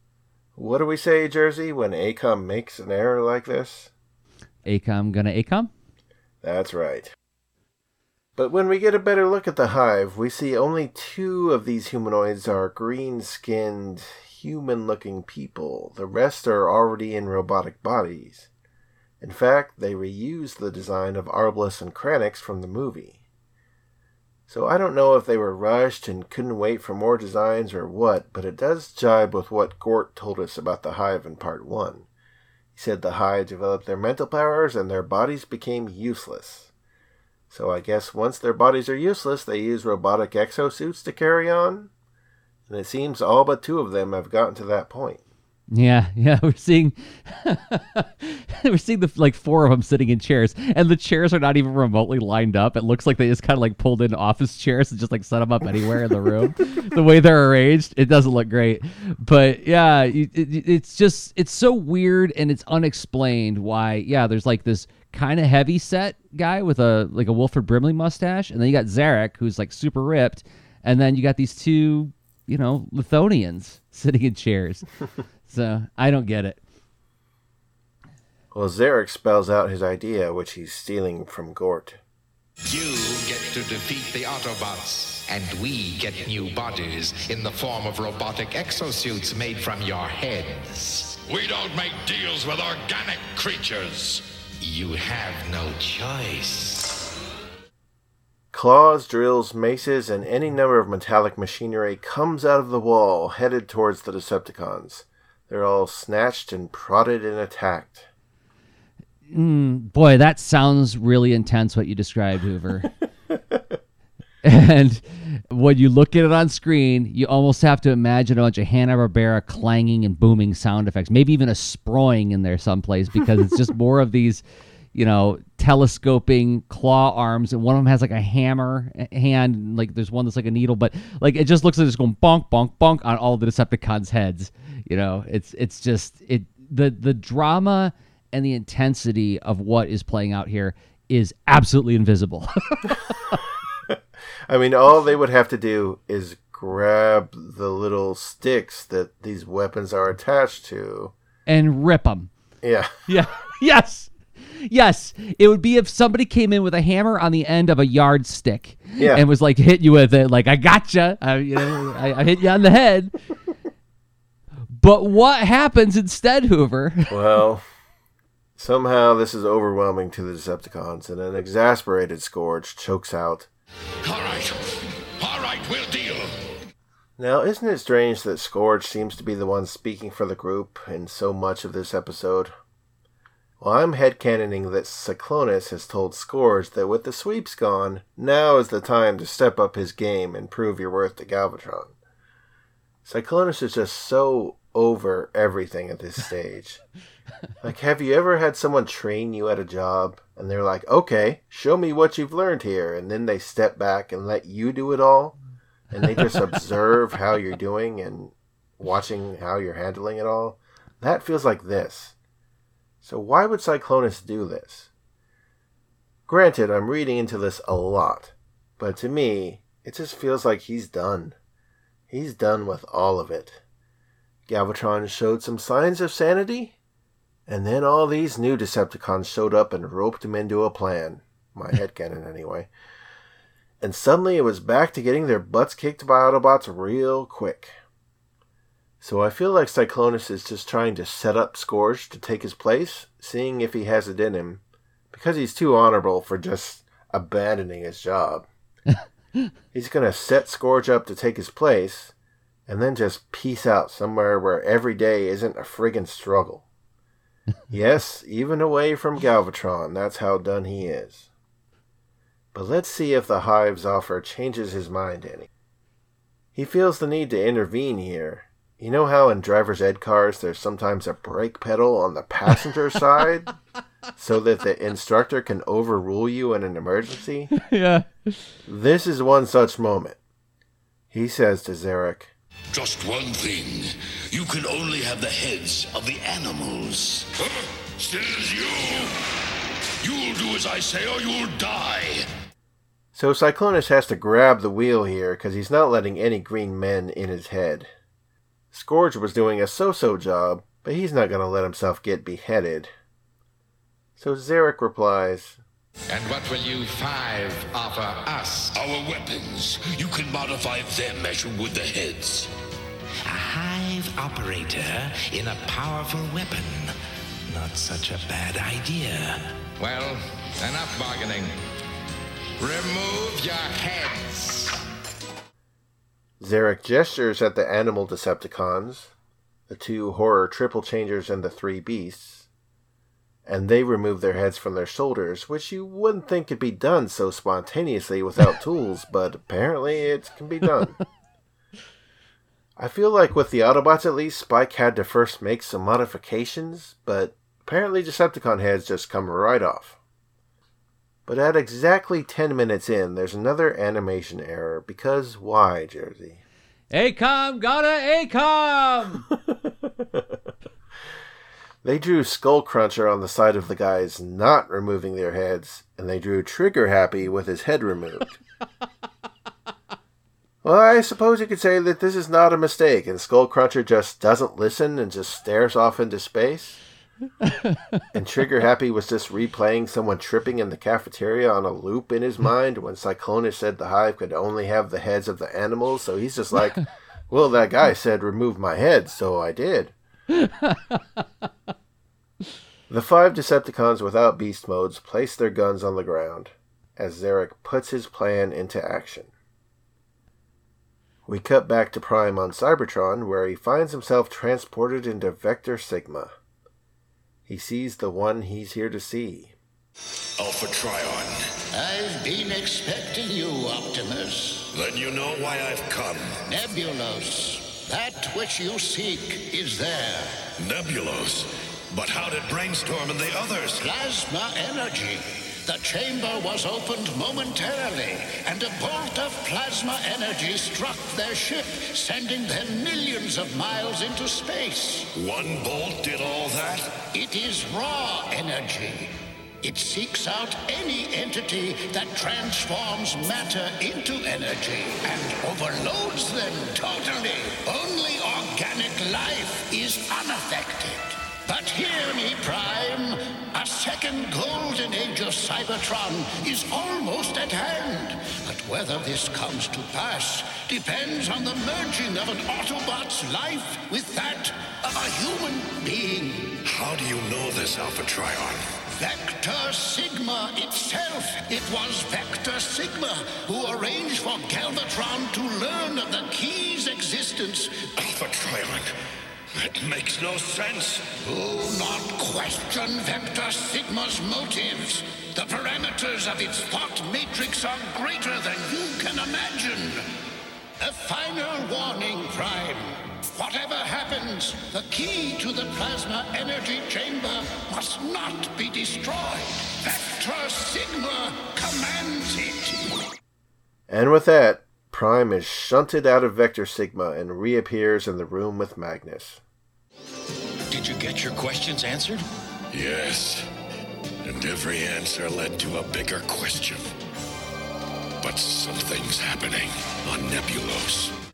What do we say, Jerzy, when AKOM makes an error like this? AKOM gonna AKOM? That's right. But when we get a better look at the hive, we see only two of these humanoids are green skinned, human looking people. The rest are already in robotic bodies. In fact, they reused the design of Arblus and Kranix from the movie. So I don't know if they were rushed and couldn't wait for more designs or what, but it does jibe with what Gort told us about the hive in part 1. He said the hive developed their mental powers and their bodies became useless. So I guess once their bodies are useless, they use robotic exosuits to carry on. And it seems all but two of them have gotten to that point. Yeah, yeah, we're seeing we're seeing the like four of them sitting in chairs, and the chairs are not even remotely lined up. It looks like they just kind of like pulled in office chairs and just like set them up anywhere in the room. the way they're arranged, it doesn't look great. But yeah, it, it, it's just it's so weird and it's unexplained why. Yeah, there's like this kind of heavy set guy with a like a Wilford Brimley mustache, and then you got Zarak who's like super ripped, and then you got these two, you know, Lithonians sitting in chairs. So I don't get it. Well, Zarak spells out his idea, which he's stealing from Gort. You get to defeat the Autobots, and we get new bodies in the form of robotic exosuits made from your heads. We don't make deals with organic creatures. You have no choice. Claws, drills, maces, and any number of metallic machinery comes out of the wall, headed towards the Decepticons. They're all snatched and prodded and attacked. Mm, boy, that sounds really intense. What you described, Hoover. and when you look at it on screen, you almost have to imagine a bunch of Hanna Barbera clanging and booming sound effects, maybe even a sproing in there someplace, because it's just more of these, you know, telescoping claw arms, and one of them has like a hammer hand, and, like there's one that's like a needle, but like it just looks like it's going bonk, bonk, bonk on all the Decepticons' heads. You know, it's it's just it the the drama and the intensity of what is playing out here is absolutely invisible. I mean, all they would have to do is grab the little sticks that these weapons are attached to. and rip them. Yeah. Yeah. yes. Yes. It would be if somebody came in with a hammer on the end of a yardstick Yeah. and was like hit you with it, like I gotcha. I, you know, I, I hit you on the head. But what happens instead, Hoover? Well, somehow this is overwhelming to the Decepticons, and an exasperated Scourge chokes out. All right. All right, we'll deal. Now, isn't it strange that Scourge seems to be the one speaking for the group in so much of this episode? Well, I'm headcanoning that Cyclonus has told Scourge that with the sweeps gone, now is the time to step up his game and prove your worth to Galvatron. Cyclonus is just so over everything at this stage. like, have you ever had someone train you at a job and they're like, okay, show me what you've learned here, and then they step back and let you do it all? And they just observe how you're doing and watching how you're handling it all? That feels like this. So, why would Cyclonus do this? Granted, I'm reading into this a lot, but to me, it just feels like he's done. He's done with all of it. Galvatron showed some signs of sanity, and then all these new Decepticons showed up and roped him into a plan. My headcanon, anyway. And suddenly it was back to getting their butts kicked by Autobots real quick. So I feel like Cyclonus is just trying to set up Scourge to take his place, seeing if he has it in him, because he's too honorable for just abandoning his job. he's going to set Scourge up to take his place, and then just peace out somewhere where every day isn't a friggin' struggle. yes, even away from Galvatron, that's how done he is. But let's see if the Hive's offer changes his mind any. He feels the need to intervene here. You know how in driver's ed cars there's sometimes a brake pedal on the passenger side so that the instructor can overrule you in an emergency? yeah. This is one such moment. He says to Zarak, Just one thing. You can only have the heads of the animals. Huh? Still you. You'll do as I say or you'll die. So Cyclonus has to grab the wheel here because he's not letting any green men in his head. Scourge was doing a so-so job, but he's not going to let himself get beheaded. So Zarak replies, And what will you five offer us? Our weapons. You can modify them as you would the heads. A hive operator in a powerful weapon. Not such a bad idea. Well, enough bargaining. Remove your heads. Zarak gestures at the animal Decepticons, the two horror triple changers and the three beasts, and they remove their heads from their shoulders, which you wouldn't think could be done so spontaneously without tools, but apparently it can be done. I feel like with the Autobots at least, Spike had to first make some modifications, but apparently Decepticon heads just come right off. But at exactly 10 minutes in, there's another animation error because why, Jerzy? AKOM got a AKOM! they drew Skull Cruncher on the side of the guys not removing their heads, and they drew Trigger Happy with his head removed. well, I suppose you could say that this is not a mistake, and Skull Cruncher just doesn't listen and just stares off into space and Trigger Happy was just replaying someone tripping in the cafeteria on a loop in his mind when Cyclonus said the hive could only have the heads of the animals. So he's just like, well, that guy said remove my head, so I did. The five Decepticons without beast modes place their guns on the ground as Zarak puts his plan into action. We cut back to Prime on Cybertron, where he finds himself transported into Vector Sigma. He sees the one he's here to see. Alpha Trion. I've been expecting you, Optimus. Then you know why I've come. Nebulos. That which you seek is there. Nebulos? But how did Brainstorm and the others? Plasma energy. The chamber was opened momentarily, and a bolt of plasma energy struck their ship, sending them millions of miles into space. One bolt did all that? It is raw energy. It seeks out any entity that transforms matter into energy and overloads them totally. Only organic life is unaffected. But hear me, Prime. A second golden age of Cybertron is almost at hand. But whether this comes to pass depends on the merging of an Autobot's life with that of a human being. How do you know this, Alpha Trion? Vector Sigma itself. It was Vector Sigma who arranged for Galvatron to learn of the key's existence. Alpha Trion. It makes no sense. Do not question Vector Sigma's motives. The parameters of its thought matrix are greater than you can imagine. A final warning, Prime. Whatever happens, the key to the plasma energy chamber must not be destroyed. Vector Sigma commands it. And with that, Prime is shunted out of Vector Sigma and reappears in the room with Magnus. Did you get your questions answered? Yes. And every answer led to a bigger question. But something's happening on Nebulos.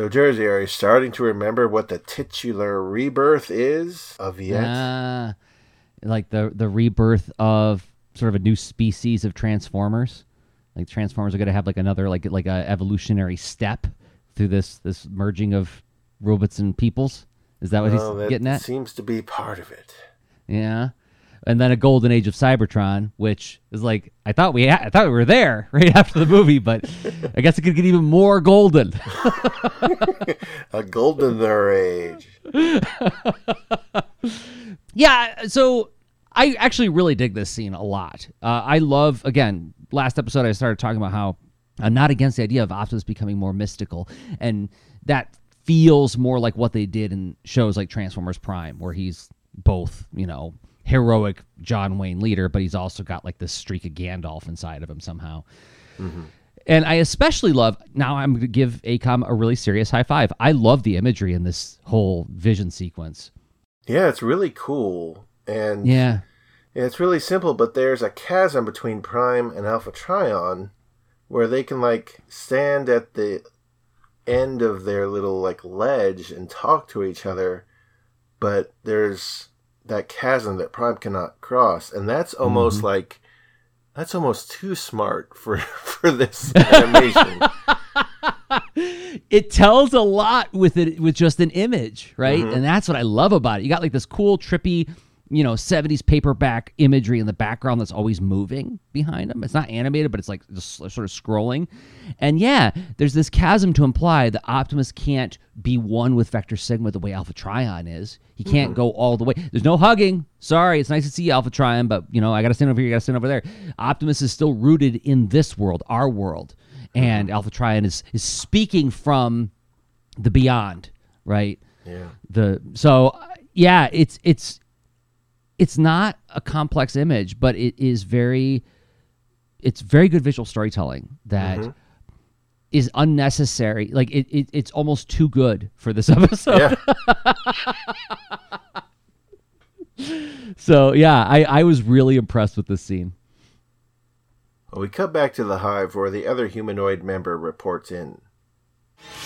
So, Jerzy, are you starting to remember what the titular rebirth is of yet? Ah, like the the rebirth of sort of a new species of Transformers. Like Transformers are going to have like another like like a evolutionary step through this this merging of robots and peoples. Is that what Well, he's that getting at? seems to be part of it. Yeah. And then a golden age of Cybertron, which is like I thought we ha- I thought we were there right after the movie, but I guess it could get even more golden. A goldener age. yeah, so I actually really dig this scene a lot. Uh, I love again last episode I started talking about how I'm not against the idea of Optimus becoming more mystical, and that feels more like what they did in shows like Transformers Prime, where he's both you know heroic John Wayne leader, but he's also got like this streak of Gandalf inside of him somehow. Mm-hmm. And I especially love now I'm going to give AKOM a really serious high five. I love the imagery in this whole vision sequence. Yeah, it's really cool. And Yeah. Yeah, it's really simple, but there's a chasm between Prime and Alpha Trion where they can like stand at the end of their little like ledge and talk to each other, but there's that chasm that Prime cannot cross, and that's almost Mhm. like that's almost too smart for for this animation. it tells a lot with it with just an image, right? Mhm. And that's what I love about it. You got like this cool, trippy, you know, 70s paperback imagery in the background that's always moving behind them. It's not animated, but it's like just sort of scrolling. And yeah, there's this chasm to imply that Optimus can't be one with Vector Sigma the way Alpha Trion is. He can't Mhm. go all the way. There's no hugging. Sorry, it's nice to see you, Alpha Trion, but you know, I gotta stand over here, you gotta stand over there. Optimus is still rooted in this world, our world. And Alpha Trion is is speaking from the beyond, right? Yeah. The so yeah, it's it's it's not a complex image, but it is very it's very good visual storytelling that is Mhm. unnecessary. Like it, it it's almost too good for this episode. so yeah, I, I was really impressed with this scene. Well, we cut back to the hive where the other humanoid member reports in.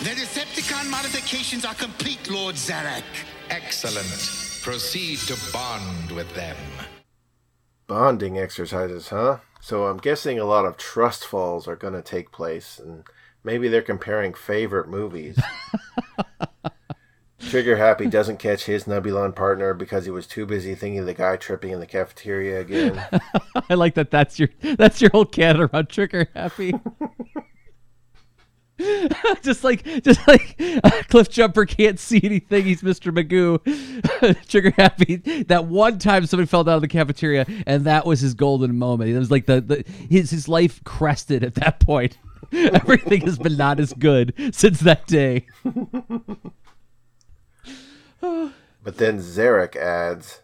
The Decepticon modifications are complete, Lord Zarak. Excellent. Proceed to bond with them. Bonding exercises, huh? So I'm guessing a lot of trust falls are going to take place, and maybe they're comparing favorite movies. Trigger Happy doesn't catch his Nebulon partner because he was too busy thinking of the guy tripping in the cafeteria again. I like that. That's your that's your whole can around trigger happy. just like just like uh, Cliff Jumper can't see anything. He's Mr. Magoo. trigger happy. That one time somebody fell down in the cafeteria, and that was his golden moment. It was like the, the his his life crested at that point. Everything has been not as good since that day. but then Zarak adds,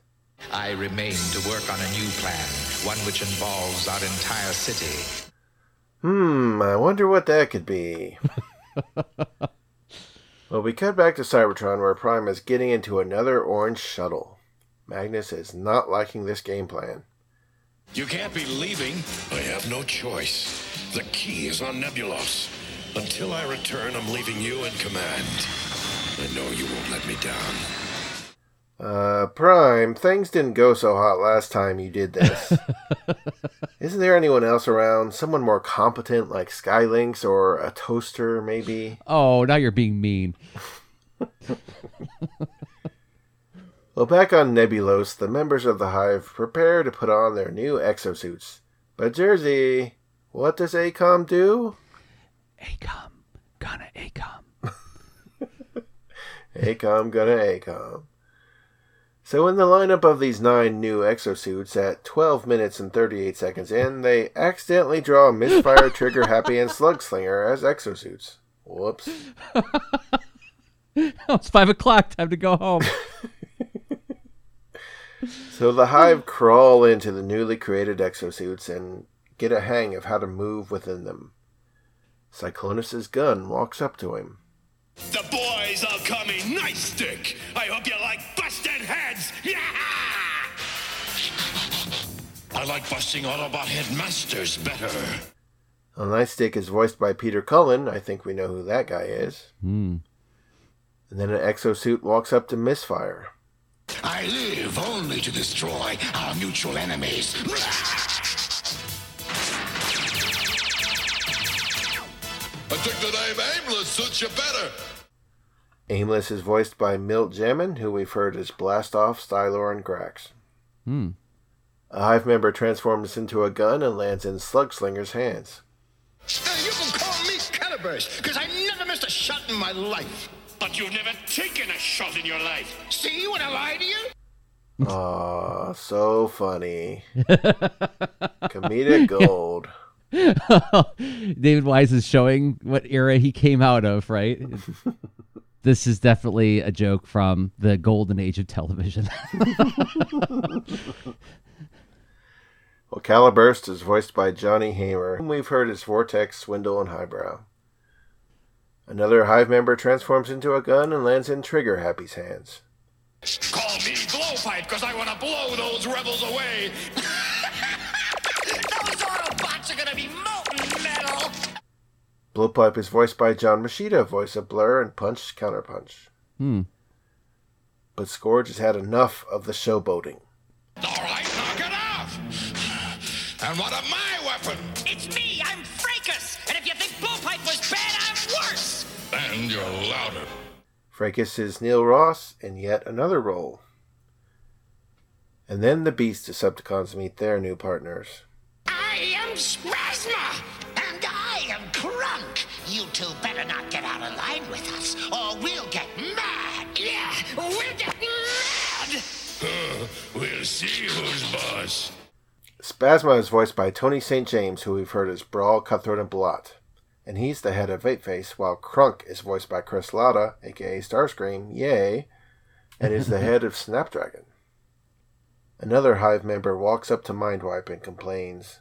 I remain to work on a new plan, one which involves our entire city. Hmm, I wonder what that could be. well, we cut back to Cybertron where Prime is getting into another orange shuttle. Magnus is not liking this game plan. You can't be leaving. I have no choice. The key is on Nebulos. Until I return, I'm leaving you in command. I know you won't let me down. Uh, Prime, things didn't go so hot last time you did this. Isn't there anyone else around? Someone more competent like Skylynx or a toaster, maybe? Oh, now you're being mean. Well, back on Nebulos, the members of the Hive prepare to put on their new exosuits. But Jerzy, what does AKOM do? AKOM, gonna AKOM. AKOM gonna AKOM. So in the lineup of these nine new exosuits, at 12 minutes and 38 seconds in, they accidentally draw Misfire, Trigger Happy, and Slug Slinger as exosuits. Whoops. it's five o'clock. Time to go home. So the Hive crawl into the newly created exosuits and get a hang of how to move within them. Cyclonus's gun walks up to him. The boys are coming. Nice stick. I hope you like busted heads. Yeah! I like busting Autobot headmasters better. A Nightstick is voiced by Peter Cullen. I think we know who that guy is. Hmm. And then an exosuit walks up to Misfire. I live only to destroy our mutual enemies. I think the name Aimless suits you better. Aimless is voiced by Milt Jamin, who we've heard as Blastoff, Stylor, and Grax. Hmm. A Hive member transforms into a gun and lands in Slugslinger's hands. Uh, you can call me Caliburst, because I never missed a shot in my life. But you've never taken a shot in your life. See when I lie to you? Aw, so funny. Comedic gold. David Wise is showing what era he came out of, right? this is definitely a joke from the golden age of television. well, Caliburst is voiced by Johnny Haymer, whom we've heard as Vortex, Swindle, and Highbrow. Another Hive member transforms into a gun and lands in Trigger Happy's hands. Call me Blowpipe because I want to blow those rebels away. Blowpipe is voiced by John Moschitta, voice of Blur and Punch Counterpunch. Hmm. But Scourge has had enough of the showboating. All right, knock it off. And what of my weapon? It's me, I'm Fracas! And if you think Blowpipe was bad, I'm worse! And you're louder. Fracas is Neil Ross in yet another role. And then the Beast Decepticons meet their new partners. I am Spasma! Spasma is voiced by Tony St. James, who we've heard as Brawl, Cutthroat, and Blot. And he's the head of Apeface, while Krunk is voiced by Chris Latta, aka Starscream, yay, and is the head of Snapdragon. Another Hive member walks up to Mindwipe and complains,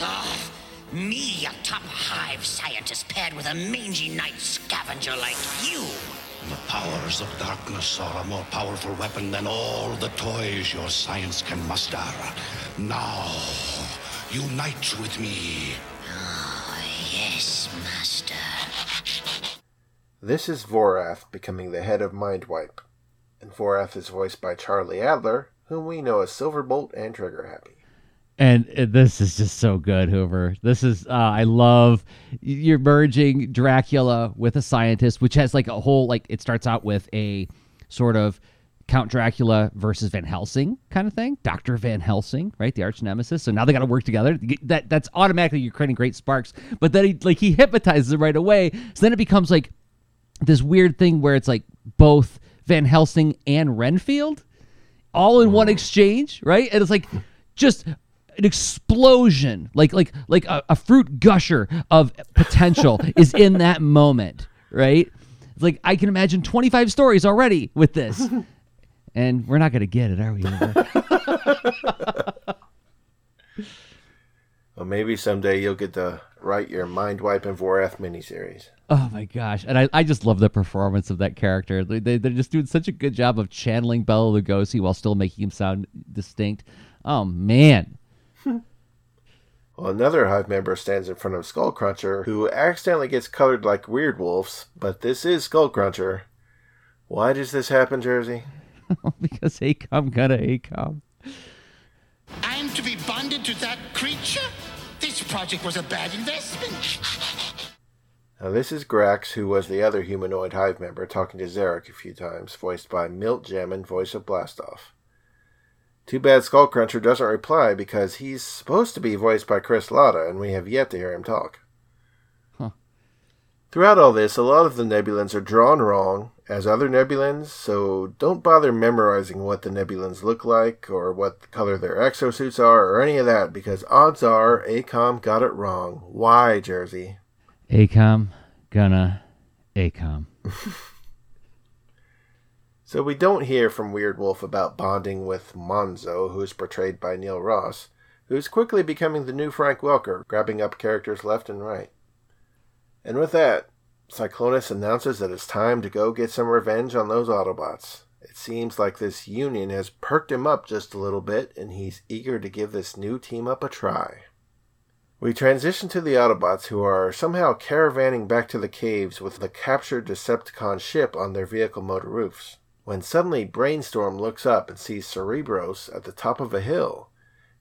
Oh, me, a top hive scientist paired with a mangy night scavenger like you. The powers of darkness are a more powerful weapon than all the toys your science can muster. Now, unite with me. Oh, yes, master. This is Vorath becoming the head of Mindwipe. And Vorath is voiced by Charlie Adler, whom we know as Silverbolt and Trigger Happy. And uh, this is just so good, Hoover. This is uh, I love you're merging Dracula with a scientist, which has like a whole like it starts out with a sort of Count Dracula versus Van Helsing kind of thing, Doctor Van Helsing, right, the arch nemesis. So now they got to work together. That that's automatically you're creating great sparks. But then he like he hypnotizes it right away. So then it becomes like this weird thing where it's like both Van Helsing and Renfield all in one exchange, right? And it's like just an explosion, like like like a, a fruit gusher of potential is in that moment, right? It's like I can imagine 25 stories already with this. And we're not going to get it, are we? well, maybe someday you'll get to write your Mindwipe and Vorath miniseries. Oh my gosh. And I, I just love the performance of that character. They, they, they're just doing such a good job of channeling Bela Lugosi while still making him sound distinct. Oh, man. Well, another Hive member stands in front of Skullcruncher, who accidentally gets colored like Weird Wolves, but this is Skullcruncher. Why does this happen, Jerzy? because AKOM got a AKOM. I'm to be bonded to that creature? This project was a bad investment. Now, this is Grax, who was the other humanoid Hive member, talking to Zarak a few times, voiced by Milt Jamin, voice of Blastoff. Too bad Skullcruncher doesn't reply because he's supposed to be voiced by Chris Latta, and we have yet to hear him talk. Huh. Throughout all this, a lot of the Nebulans are drawn wrong, as other Nebulans, so don't bother memorizing what the Nebulans look like, or what color their exosuits are, or any of that, because odds are AKOM got it wrong. Why, Jerzy? AKOM gonna AKOM. So we don't hear from Weird Wolf about bonding with Monzo, who's portrayed by Neil Ross, who's quickly becoming the new Frank Welker, grabbing up characters left and right. And with that, Cyclonus announces that it's time to go get some revenge on those Autobots. It seems like this union has perked him up just a little bit, and he's eager to give this new team up a try. We transition to the Autobots who are somehow caravanning back to the caves with the captured Decepticon ship on their vehicle motor roofs. When suddenly Brainstorm looks up and sees Cerebros at the top of a hill.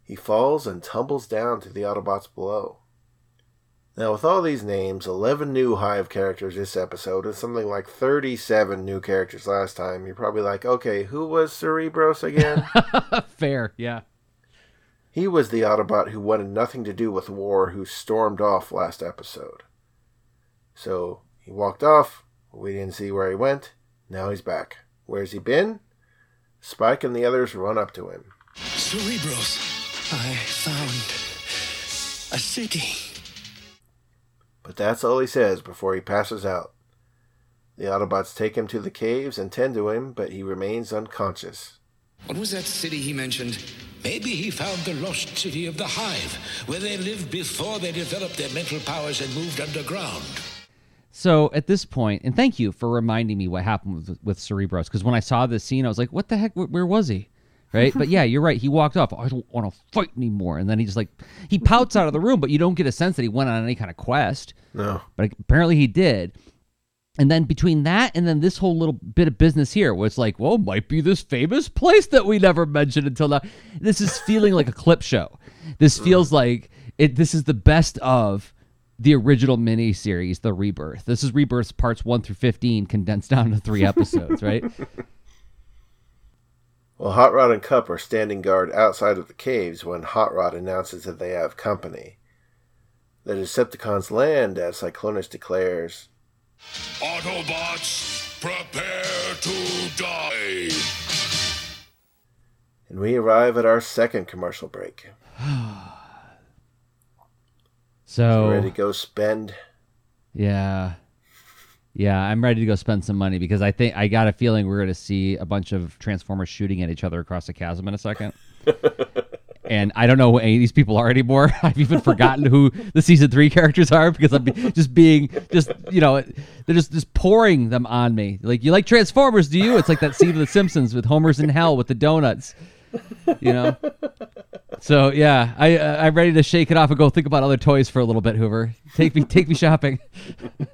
He falls and tumbles down to the Autobots below. Now, with all these names, 11 new Hive characters this episode, and something like 37 new characters last time, you're probably like, okay, who was Cerebros again? Fair, yeah. He was the Autobot who wanted nothing to do with war, who stormed off last episode. So he walked off. We didn't see where he went. Now he's back. Where's he been? Spike and the others run up to him. Cerebros, I found a city. But that's all he says before he passes out. The Autobots take him to the caves and tend to him, but he remains unconscious. What was that city he mentioned? Maybe he found the lost city of the Hive, where they lived before they developed their mental powers and moved underground. So at this point, and thank you for reminding me what happened with, with Cerebros, because when I saw this scene, I was like, "What the heck? Where, where was he?" Right? but yeah, you're right. He walked off. I don't want to fight anymore, and then he just like he pouts out of the room, but you don't get a sense that he went on any kind of quest. No, but apparently he did. And then between that and then this whole little bit of business here was like, well, might be this famous place that we never mentioned until now. This is feeling like a clip show. This mm. feels like it. This is the best of the original mini series, The Rebirth. This is Rebirth parts one through fifteen condensed down to three episodes, right? Well, Hot Rod and Kup are standing guard outside of the caves when Hot Rod announces that they have company. The Decepticons land as Cyclonus declares, Autobots, prepare to die. And we arrive at our second commercial break. so ready to go spend? Yeah. Yeah, I'm ready to go spend some money because I think I got a feeling we're going to see a bunch of Transformers shooting at each other across the chasm in a second. and I don't know who any of these people are anymore. I've even forgotten who the season three characters are because I'm just being just you know they're just just pouring them on me. Like you like Transformers, do you? It's like that scene of The Simpsons with Homer's in hell with the donuts. You know. So yeah, I uh, I'm ready to shake it off and go think about other toys for a little bit. Hoover, take me take me shopping.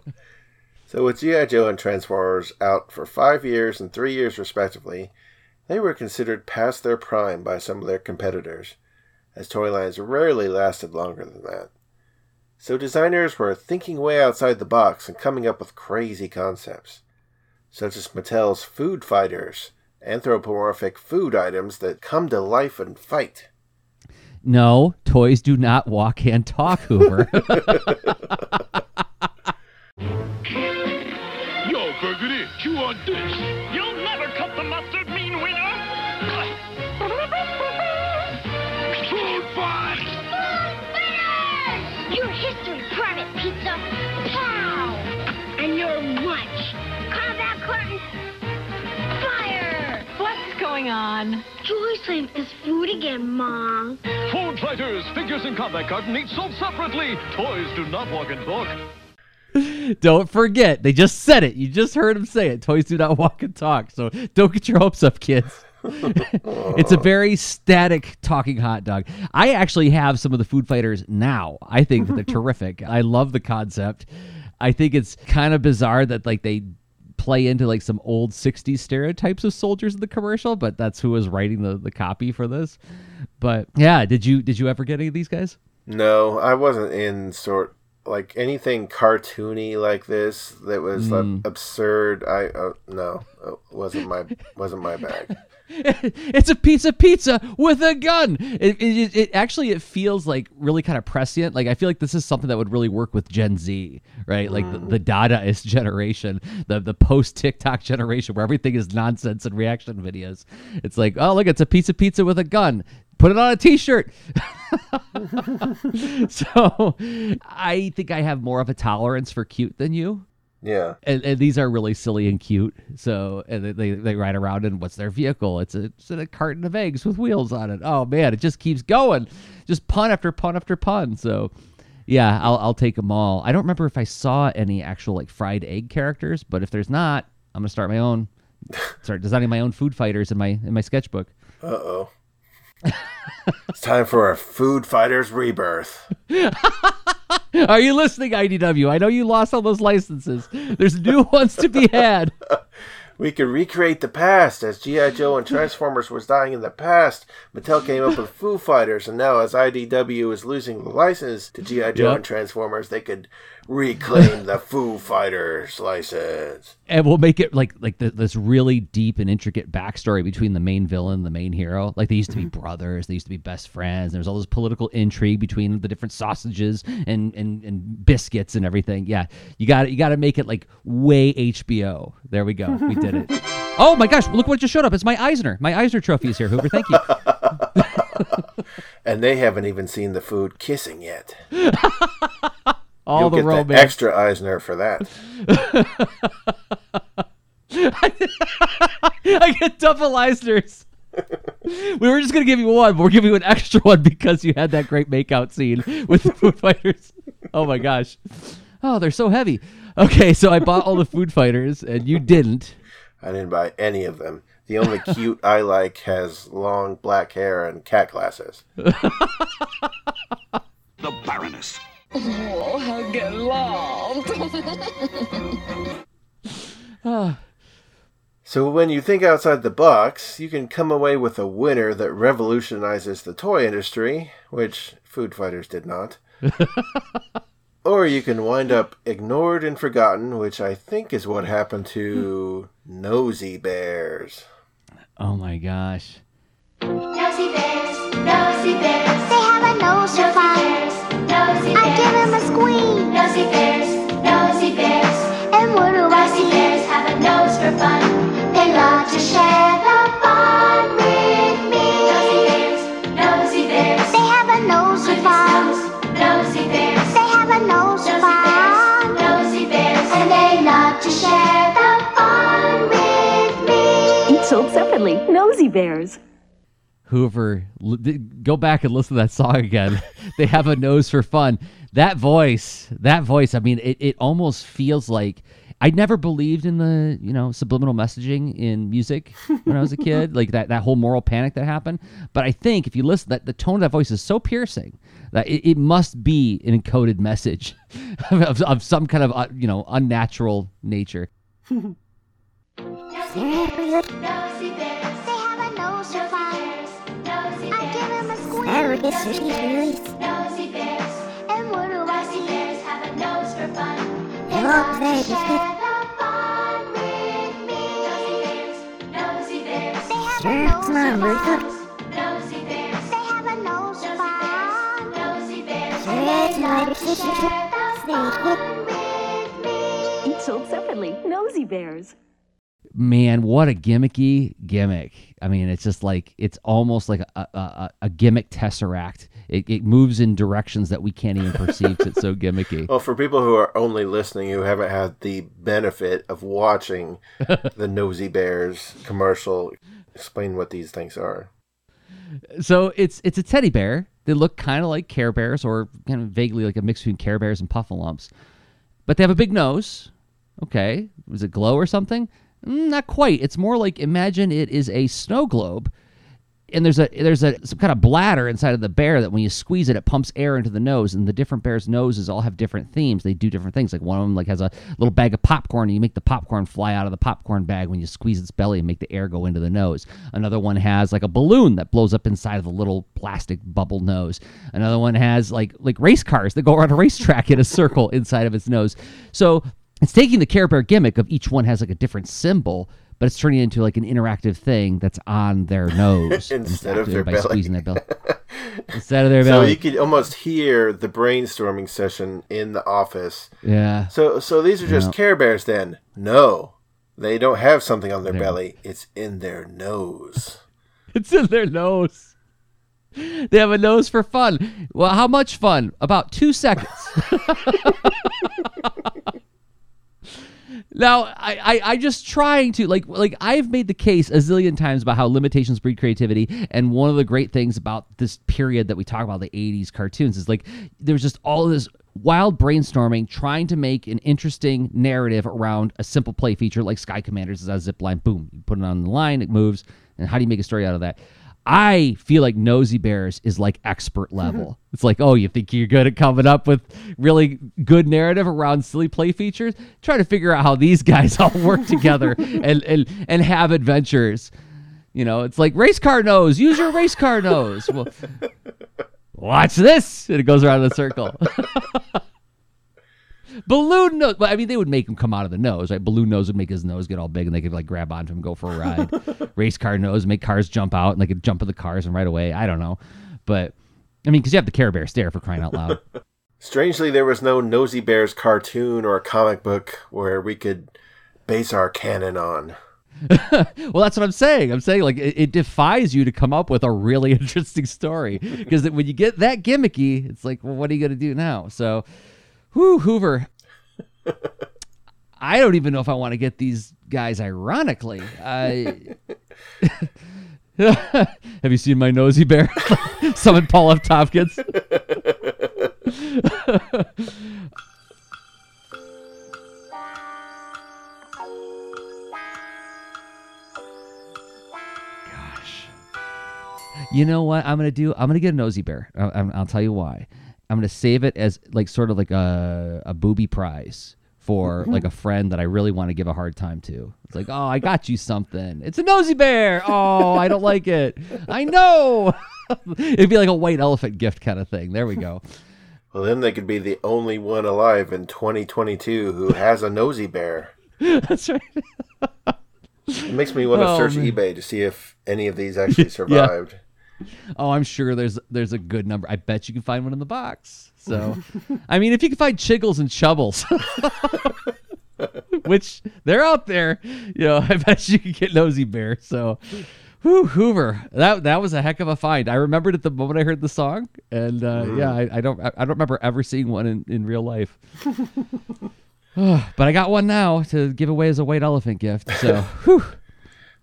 so with GI Joe and Transformers out for five years and three years respectively. They were considered past their prime by some of their competitors, as toy lines rarely lasted longer than that. So designers were thinking way outside the box and coming up with crazy concepts, such as Mattel's Food Fighters, anthropomorphic food items that come to life and fight. No, toys do not walk and talk, Hoover. Yo, Burgundy, chew on this. You'll never cut the mustard, Mean Weiner. Food fight! Food winners! Your history, Private Pizza. Pow! And your lunch. Combat carton. Fire! What's going on? Joy slammed this food again, Mom. Food fighters, figures in combat carton each sold separately. Toys do not walk and talk. don't forget, they just said it. You just heard them say it. Toys do not walk and talk. So don't get your hopes up, kids. it's a very static talking hot dog. I actually have some of the food fighters now. I think that they're terrific. I love the concept. I think it's kind of bizarre that like they play into like some old 60s stereotypes of soldiers in the commercial, but that's who was writing the, the copy for this. But yeah, did you did you ever get any of these guys? No, I wasn't in sort like anything cartoony like this that was Mm. uh, absurd. I uh, no, uh, wasn't my wasn't my bag. it's a pizza pizza with a gun. It, it, it actually it feels like really kind of prescient. Like I feel like this is something that would really work with Gen Z, right? Like the, the Dadaist generation, the the post TikTok generation, where everything is nonsense and reaction videos. It's like, oh look, it's a pizza pizza with a gun. Put it on a T-shirt. so I think I have more of a tolerance for cute than you. Yeah. And, and these are really silly and cute. So and they, they ride around and what's their vehicle? It's a, it's a carton of eggs with wheels on it. Oh man, it just keeps going, just pun after pun after pun. So yeah, I'll I'll take them all. I don't remember if I saw any actual like fried egg characters, but if there's not, I'm gonna start my own. Start designing my own food fighters in my in my sketchbook. Uh oh. It's time for our Food Fighters rebirth. Are you listening, IDW? I know you lost all those licenses. There's new ones to be had. We could recreate the past as G.I. Joe and Transformers was dying in the past. Mattel came up with Food Fighters, and now as IDW is losing the license to G.I. Joe Yep. and Transformers, they could reclaim the Food Fighters license. and we'll make it like like the, this really deep and intricate backstory between the main villain and the main hero. Like they used to be mm-hmm. brothers. They used to be best friends. There's all this political intrigue between the different sausages and and, and biscuits and everything. Yeah you got it. you got to make it like way hbo there we go. We did it. Oh my gosh look what just showed up. It's my eisner. My eisner trophy is here hoover. Thank you. And they haven't even seen the food kissing yet. all You'll the get romance the extra Eisner for that. I get double Eisners. we were just gonna give you one, but we're giving you an extra one because you had that great makeout scene with the food fighters. Oh my gosh. Oh, they're so heavy. Okay, so I bought all the food fighters and you didn't. I didn't buy any of them. The only cute I like has long black hair and cat glasses. The Baroness. Oh, I'll get loved. So when you think outside the box, you can come away with a winner that revolutionizes the toy industry, which Food Fighters did not. or you can wind up ignored and forgotten, which I think is what happened to Nosy Bears. Oh my gosh. Nosy bears, nosy bears. Bears. Hoover, l- d- go back and listen to that song again. they have a nose for fun. That voice, that voice. I mean, it, it almost feels like I never believed in the you know subliminal messaging in music when I was a kid, like that that whole moral panic that happened. But I think if you listen, that the tone of that voice is so piercing that it, it must be an encoded message of, of some kind of uh, you know unnatural nature. Nosy bears. They have a nose for fun. Nosy bears. I give him a squeeze. Nosy bears. And what do I see? bears have a nose for fun. They love to share the fun with me. Nosy bears. Nosy bears. They have a nose for fun. Nosy bears. They have a nose for fun. Nosy bears. And they love to share the fun with me. Each sold separately. Nosy Bears. man, what a gimmicky gimmick. I mean, it's just like it's almost like a, a, a, gimmick tesseract. It, it moves in directions that we can't even perceive. 'cause it's so gimmicky. Well, for people who are only listening who haven't had the benefit of watching the Nosy Bears commercial, explain what these things are. So it's it's a teddy bear. They look kind of like Care Bears, or kind of vaguely like a mix between Care Bears and Puffalumps, but they have a big nose. Okay, was it glow or something? Mm, not quite. It's more like imagine it is a snow globe, and there's a there's a some kind of bladder inside of the bear that when you squeeze it, it pumps air into the nose. And the different bears' noses all have different themes. They do different things. Like one of them like has a little bag of popcorn, and you make the popcorn fly out of the popcorn bag when you squeeze its belly and make the air go into the nose. Another one has like a balloon that blows up inside of the little plastic bubble nose. Another one has like like race cars that go around a racetrack in a circle inside of its nose. So it's taking the Care Bear gimmick of each one has like a different symbol, but it's turning it into like an interactive thing that's on their nose Instead of their by belly. squeezing their belly. Instead of their belly. so you could almost hear the brainstorming session in the office. Yeah. So so these are just Yeah. Care Bears then? No. They don't have something on their They're- belly. It's in their nose. It's in their nose. They have a nose for fun. Well, how much fun? About two seconds. Now, I, I, I just trying to like like I've made the case a zillion times about how limitations breed creativity, and one of the great things about this period that we talk about the '80s cartoons is like there's just all this wild brainstorming trying to make an interesting narrative around a simple play feature like Sky Commanders is a zip line. Boom, you put it on the line, it moves, and how do you make a story out of that? I feel like Nosy Bears is like expert level. it's like, oh, you think you're good at coming up with really good narrative around silly play features? Try to figure out how these guys all work together and, and and have adventures. You know, it's like race car nose. Use your race car nose. Well, watch this, and it goes around in a circle. Balloon nose. But I mean, they would make him come out of the nose, right? Balloon nose would make his nose get all big, and they could like grab onto him, go for a ride. Race car nose, make cars jump out, and they could jump in the cars and right away. I don't know, but I mean, because you have the Care Bear stare for crying out loud. Strangely, there was no Nosy Bears cartoon or comic book where we could base our canon on. well, that's what I'm saying. I'm saying like it, it defies you to come up with a really interesting story because when you get that gimmicky, it's like, well, what are you going to do now? So, whoo, Hoover. I don't even know if I want to get these guys. Ironically, I. Have you seen my nosy bear? Summon Paul F. Tompkins. Gosh. You know what I'm gonna do? I'm gonna get a nosy bear. I, will tell you why. I'm gonna save it as like sort of like a a booby prize for mm-hmm. like a friend that I really want to give a hard time to. It's like, oh, I got you something. It's a nosy bear. Oh, I don't like it. I know. It'd be like a white elephant gift kind of thing. There we go. Well, then they could be the only one alive in 2022 who has a nosy bear. That's right. it makes me want to Oh, search man. eBay to see if any of these actually survived. Oh, I'm sure there's there's a good number. I bet you can find one in the box. So, I mean, if you can find Chiggles and Chubbles, which they're out there, you know, I bet you can get Nosy Bear. So, whew, Hoover, that that was a heck of a find. I remembered it the moment I heard the song, and uh, yeah, I, I don't I don't remember ever seeing one in, in real life. but I got one now to give away as a white elephant gift. So, whew.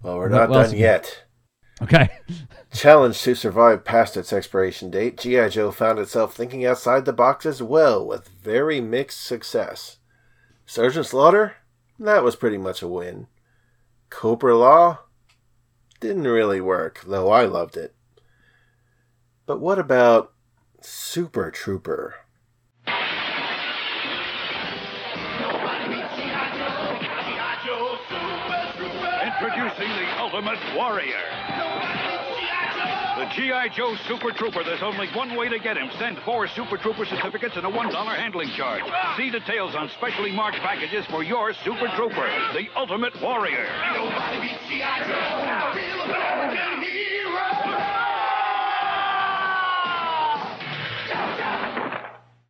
Well, we're not else done yet. Okay. Challenged to survive past its expiration date, G.I. Joe found itself thinking outside the box as well, with very mixed success. Sergeant Slaughter? That was pretty much a win. Cobra-La? Didn't really work, though I loved it. But what about Super Trooper? Introducing the Ultimate Warrior. The G.I. Joe Super Trooper. There's only one way to get him. Send four Super Trooper certificates and a $1 handling charge. See details on specially marked packages for your Super Trooper, the Ultimate Warrior.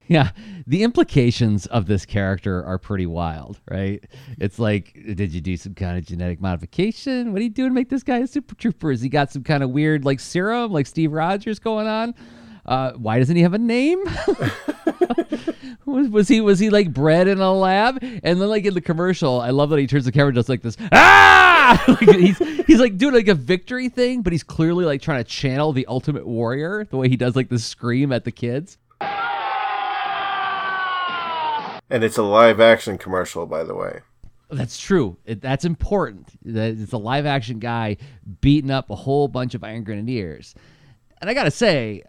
Yeah, the implications of this character are pretty wild, right? It's like, did you do some kind of genetic modification? What are you doing to make this guy a super trooper? Has he got some kind of weird like serum, like Steve Rogers going on? Uh, why doesn't he have a name? was, was he was he like bred in a lab? And then like in the commercial, I love that he turns the camera just like this. Ah! like, he's he's like doing like a victory thing, but he's clearly like trying to channel the Ultimate Warrior the way he does like the scream at the kids. And it's a live action commercial, by the way. That's true. It, that's important. That it's a live action guy beating up a whole bunch of Iron Grenadiers. And I gotta say,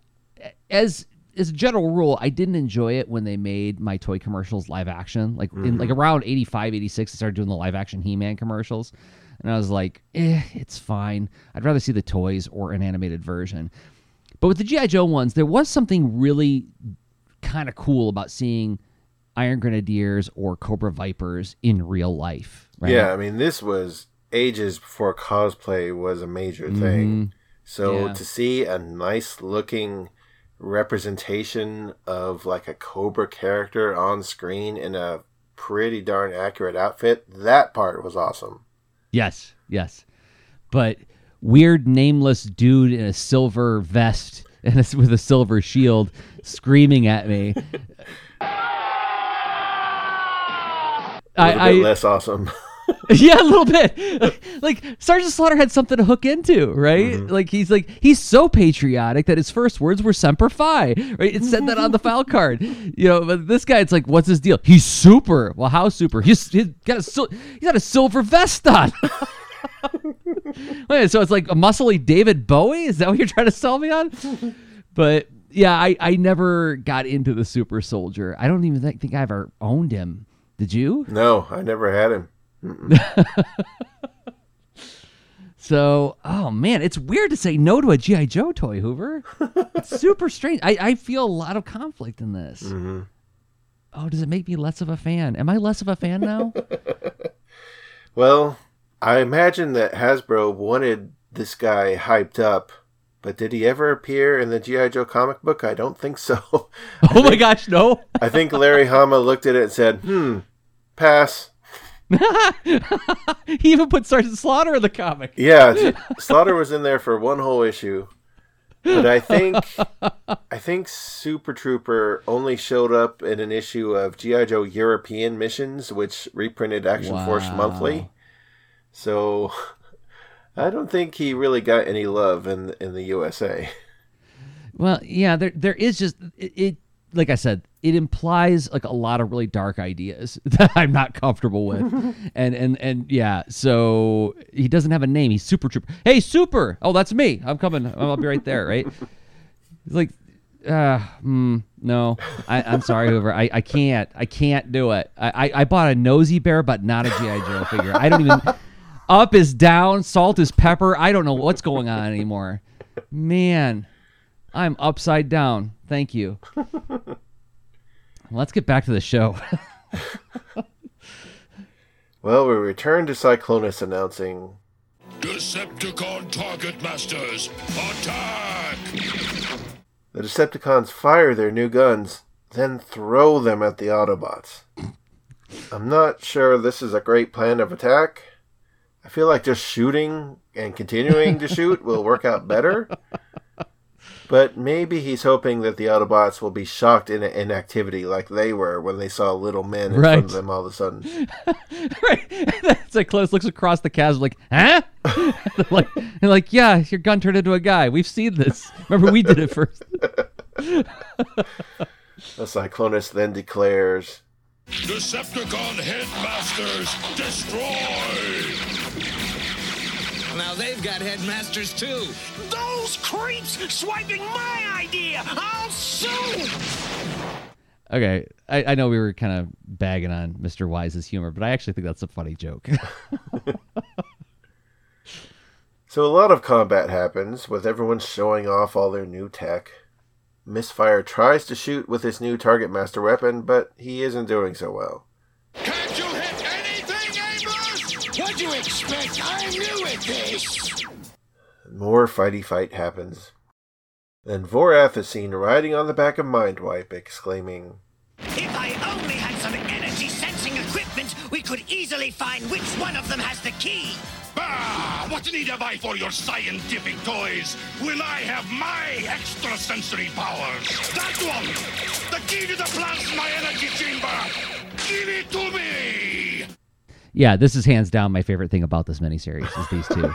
as as a general rule, I didn't enjoy it when they made my toy commercials live action. Like in like around 85, 86, they started doing the live action He Man commercials. And I was like, eh, it's fine. I'd rather see the toys or an animated version. But with the G.I. Joe ones, there was something really kind of cool about seeing Iron Grenadiers or Cobra Vipers in real life. Right? Yeah, I mean, this was ages before cosplay was a major thing. Mhm. So Yeah. to see a nice looking representation of like a Cobra character on screen in a pretty darn accurate outfit, that part was awesome. Yes, yes. But weird nameless dude in a silver vest and with a silver shield screaming at me. I, bit I less awesome. yeah, a little bit. Like Sergeant Slaughter had something to hook into, right? Mm-hmm. Like he's like he's so patriotic that his first words were "Semper Fi," right? It said that on the file card, you know. But this guy, it's like, what's his deal? He's super. Well, how super? He's, he's got a sil- he's got a silver vest on. Wait, so it's like a muscly David Bowie? Is that what you're trying to sell me on? But yeah, I, I never got into the super soldier. I don't even think, think I ever owned him. Did you? No, I never had him. So, oh man, it's weird to say no to a GI Joe toy, Hoover. It's super strange. I, I feel a lot of conflict in this. Mm-hmm. Oh, does it make me less of a fan? Am I less of a fan now? Well, I imagine that Hasbro wanted this guy hyped up, but did he ever appear in the G.I. Joe comic book? I don't think so. oh my gosh, no. I think Larry Hama looked at it and said, hmm, pass. he even put Sergeant Slaughter in the comic. Yeah, Slaughter was in there for one whole issue. But I think I think Super Trooper only showed up in an issue of GI Joe European Missions, which reprinted Action wow. Force Monthly. So I don't think he really got any love in in the USA. Well, yeah, there there is just it, it like I said, it implies like a lot of really dark ideas that I'm not comfortable with. and and and yeah, so he doesn't have a name. He's Super Trooper. Hey, Super! Oh, that's me. I'm coming. I'll be right there, right? He's like uh mm, no. I, I'm sorry, Hoover. I, I can't. I can't do it. I, I, I bought a nosy bear, but not a G.I. Joe figure. I don't even up is down, salt is pepper. I don't know what's going on anymore. Man, I'm upside down. Thank you. Let's get back to the show. well, we return to Cyclonus announcing Decepticon target masters, attack! The Decepticons fire their new guns, then throw them at the Autobots. I'm not sure this is a great plan of attack. I feel like just shooting and continuing to shoot will work out better. But maybe he's hoping that the Autobots will be shocked in inactivity like they were when they saw little men in right. front of them all of a sudden. right. It's like close looks across the chasm like, huh? like, like, yeah, your gun turned into a guy. We've seen this. Remember, we did it first. the Cyclonus then declares Decepticon headmasters destroy! Now they've got headmasters too. Those creeps swiping my idea! I'll sue! Okay, I, I know we were kind of bagging on Mr. Wise's humor, but I actually think that's a funny joke. so a lot of combat happens, with everyone showing off all their new tech. Misfire tries to shoot with his new Target Master weapon, but he isn't doing so well. Can't you expect? I knew it, this! More fighty fight happens. Then Vorath is seen riding on the back of Mindwipe, exclaiming, If I only had some energy sensing equipment, we could easily find which one of them has the key! Bah! What need have I for your scientific toys when I have my extrasensory powers? That one! The key to the plasma energy chamber! Give it to me! Yeah, this is hands down my favorite thing about this miniseries is these two.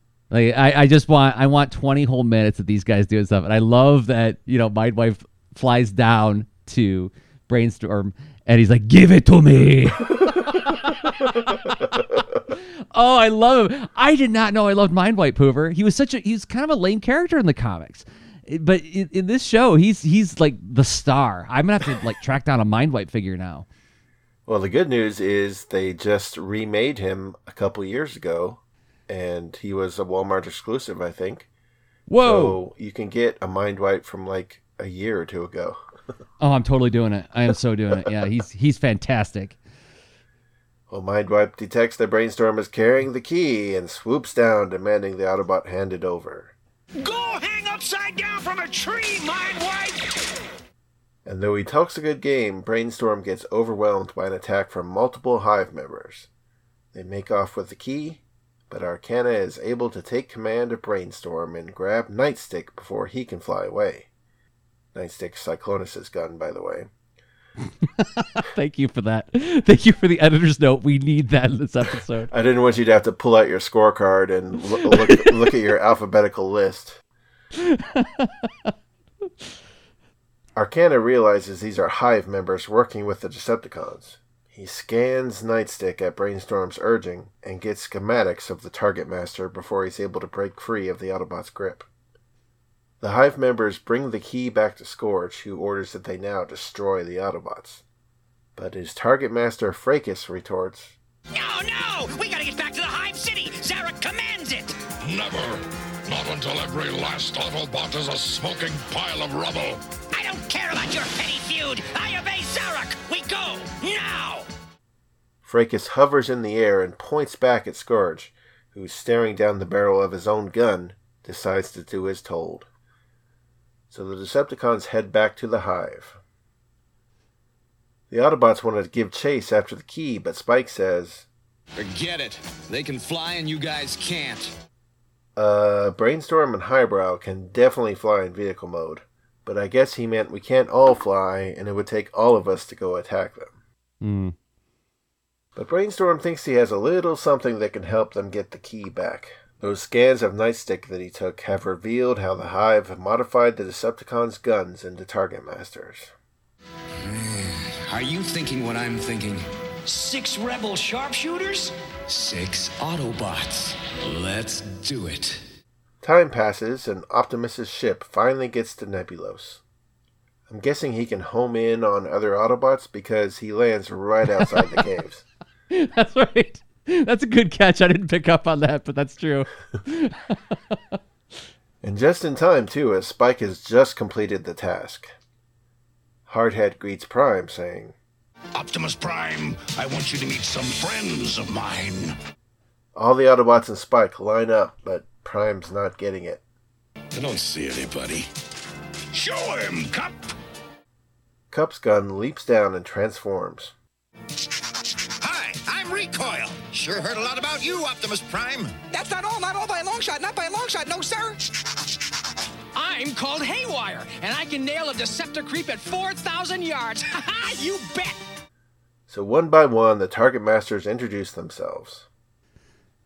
like I, I just want I want 20 whole minutes of these guys doing stuff. And I love that, you know, Mindwipe flies down to brainstorm and he's like, Give it to me. oh, I love him. I did not know I loved Mindwipe Hoover. He was such a he's kind of a lame character in the comics. But in, in this show, he's he's like the star. I'm gonna have to like track down a Mindwipe figure now. Well, the good news is they just remade him a couple years ago, and he was a Walmart exclusive, I think. Whoa! So you can get a Mindwipe from like a year or two ago. oh, I'm totally doing it. I am so doing it. Yeah, he's he's fantastic. Well, Mindwipe detects that Brainstorm is carrying the key and swoops down, demanding the Autobot hand it over. Go hang upside down from a tree, Mindwipe! And though he talks a good game, Brainstorm gets overwhelmed by an attack from multiple Hive members. They make off with the key, but Arcana is able to take command of Brainstorm and grab Nightstick before he can fly away. Nightstick's Cyclonus' gun, by the way. Thank you for that. Thank you for the editor's note. We need that in this episode. I didn't want you to have to pull out your scorecard and look, look, look at your alphabetical list. Arcana realizes these are Hive members working with the Decepticons. He scans Nightstick at Brainstorm's urging and gets schematics of the Target Master before he's able to break free of the Autobot's grip. The Hive members bring the key back to Scourge, who orders that they now destroy the Autobots. But his Target Master Fracas retorts, No, no! We gotta get back to the Hive City! Zarak commands it! Never. Not until every last Autobot is a smoking pile of rubble. I don't care about your petty feud! I obey Zarak! We go! Now! Fracas hovers in the air and points back at Scourge, who, staring down the barrel of his own gun, decides to do as told. So the Decepticons head back to the hive. The Autobots wanted to give chase after the key, but Spike says, Forget it. They can fly and you guys can't. uh, Brainstorm and Highbrow can definitely fly in vehicle mode, but I guess he meant we can't all fly and it would take all of us to go attack them. Hmm. But Brainstorm thinks he has a little something that can help them get the key back. Those scans of Nightstick that he took have revealed how the Hive have modified the Decepticons' guns into Target Masters. Are you thinking what I'm thinking? Six rebel sharpshooters? Six Autobots. Let's do it. Time passes and Optimus's ship finally gets to Nebulos. I'm guessing he can home in on other Autobots because he lands right outside the caves. That's right. That's a good catch. I didn't pick up on that, but that's true. And just in time, too, as Spike has just completed the task. Hardhead greets Prime, saying, Optimus Prime, I want you to meet some friends of mine. All the Autobots and Spike line up, but Prime's not getting it. I don't see anybody. Show him, Kup! Kup's gun leaps down and transforms. Hi, I'm Recoil. Sure heard a lot about you, Optimus Prime. That's not all, not all by a long shot, not by a long shot, no sir. I'm called Haywire, and I can nail a Deceptor creep at 4,000 yards. Ha ha! You bet! So one by one, the Target Masters introduce themselves.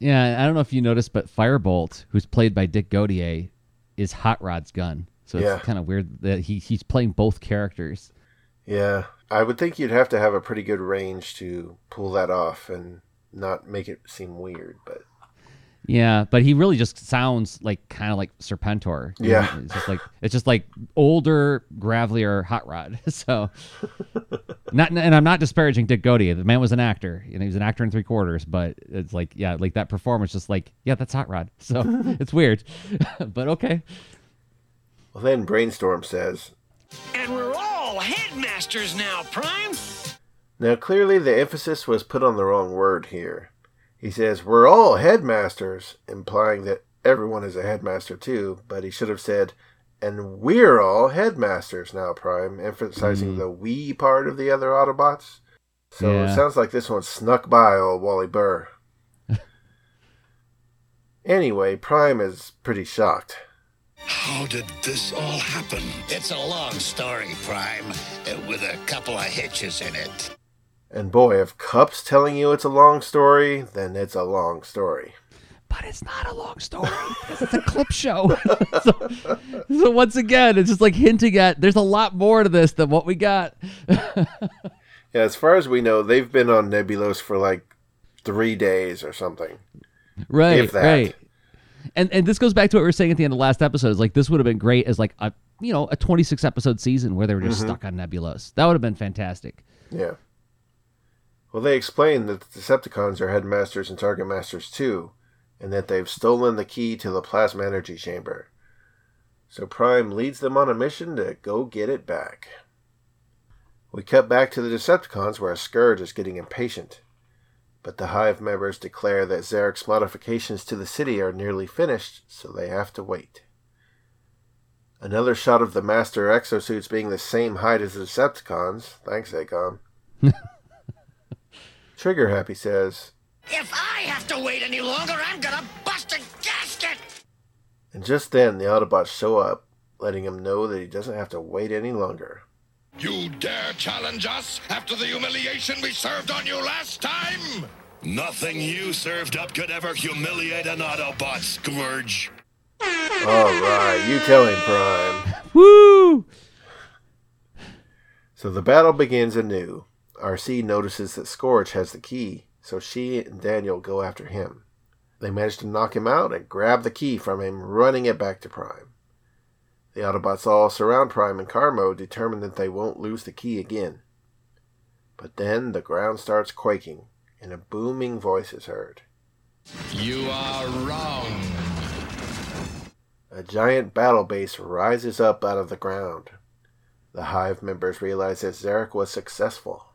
Yeah, I don't know if you noticed, but Firebolt, who's played by Dick Gautier, is Hot Rod's gun. So it's Yeah. kind of weird that he he's playing both characters. Yeah, I would think you'd have to have a pretty good range to pull that off and not make it seem weird, but Yeah, but he really just sounds like kind of like Serpentor. Yeah. know? it's just like it's just like older, gravelier Hot Rod. so, not and I'm not disparaging Dick Gautier. The man was an actor. You know, he was an actor in three quarters. But it's like, yeah, like that performance, just like, yeah, that's Hot Rod. So it's weird, but okay. well, then Brainstorm says, And we're all headmasters now, Prime. Now, clearly the emphasis was put on the wrong word here. He says, We're all headmasters, implying that everyone is a headmaster too, but he should have said, And we're all headmasters now, Prime, emphasizing hmm. the we part of the other Autobots. So Yeah. it sounds like this one snuck by old Wally Burr. anyway, Prime is pretty shocked. How did this all happen? It's a long story, Prime, with a couple of hitches in it. And boy, if Kup's telling you it's a long story, then it's a long story. But it's not a long story because it's a clip show. so, so once again, it's just like hinting at there's a lot more to this than what we got. Yeah, as far as we know, they've been on Nebulos for like three days or something. right, If that. right. And and this goes back to what we were saying at the end of the last episode. Is like this would have been great as like a you know a 26 episode season where they were just Mhm. stuck on Nebulos. That would have been fantastic. Yeah. Well, they explain that the Decepticons are headmasters and target masters too, and that they've stolen the key to the plasma energy chamber. So Prime leads them on a mission to go get it back. We cut back to the Decepticons where a Scourge is getting impatient. But the Hive members declare that Zarak's modifications to the city are nearly finished, so they have to wait. Another shot of the Master exosuits being the same height as the Decepticons. Thanks, AKOM. Trigger Happy says, If I have to wait any longer, I'm gonna bust a gasket! and just then the Autobots show up, letting him know that he doesn't have to wait any longer. You dare challenge us after the humiliation we served on you last time? Nothing you served up could ever humiliate an Autobot, Scourge. Alright, you tell him, Prime. Woo! So the battle begins anew. Arcee notices that Scourge has the key, so she and Daniel go after him. They manage to knock him out and grab the key from him, running it back to Prime. The Autobots all surround Prime in car mode, determined that they won't lose the key again. But then the ground starts quaking, and a booming voice is heard. You are wrong. A giant battle base rises up out of the ground. The Hive members realize that Zarak was successful.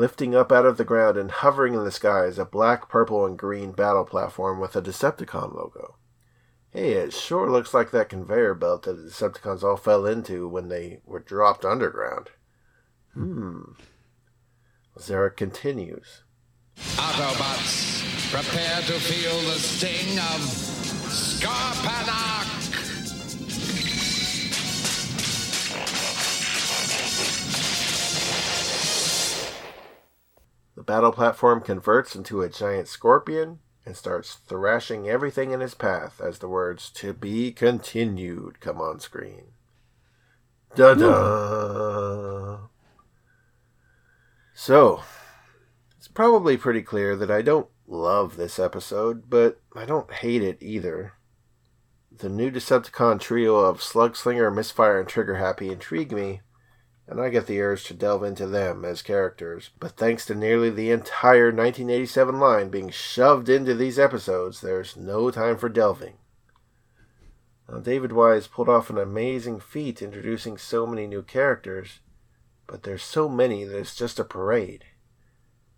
Lifting up out of the ground and hovering in the sky is a black, purple, and green battle platform with a Decepticon logo. Hey, it sure looks like that conveyor belt that the Decepticons all fell into when they were dropped underground. Hmm. Zarak continues. Autobots, prepare to feel the sting of Scorponok! The battle platform converts into a giant scorpion and starts thrashing everything in its path as the words to be continued come on screen. Da da. So, it's probably pretty clear that I don't love this episode, but I don't hate it either. The new Decepticon trio of Slugslinger, Misfire, and Trigger Happy intrigue me, and I get the urge to delve into them as characters. But thanks to nearly the entire 1987 line being shoved into these episodes, there's no time for delving. Now, David Wise pulled off an amazing feat introducing so many new characters, but there's so many that it's just a parade.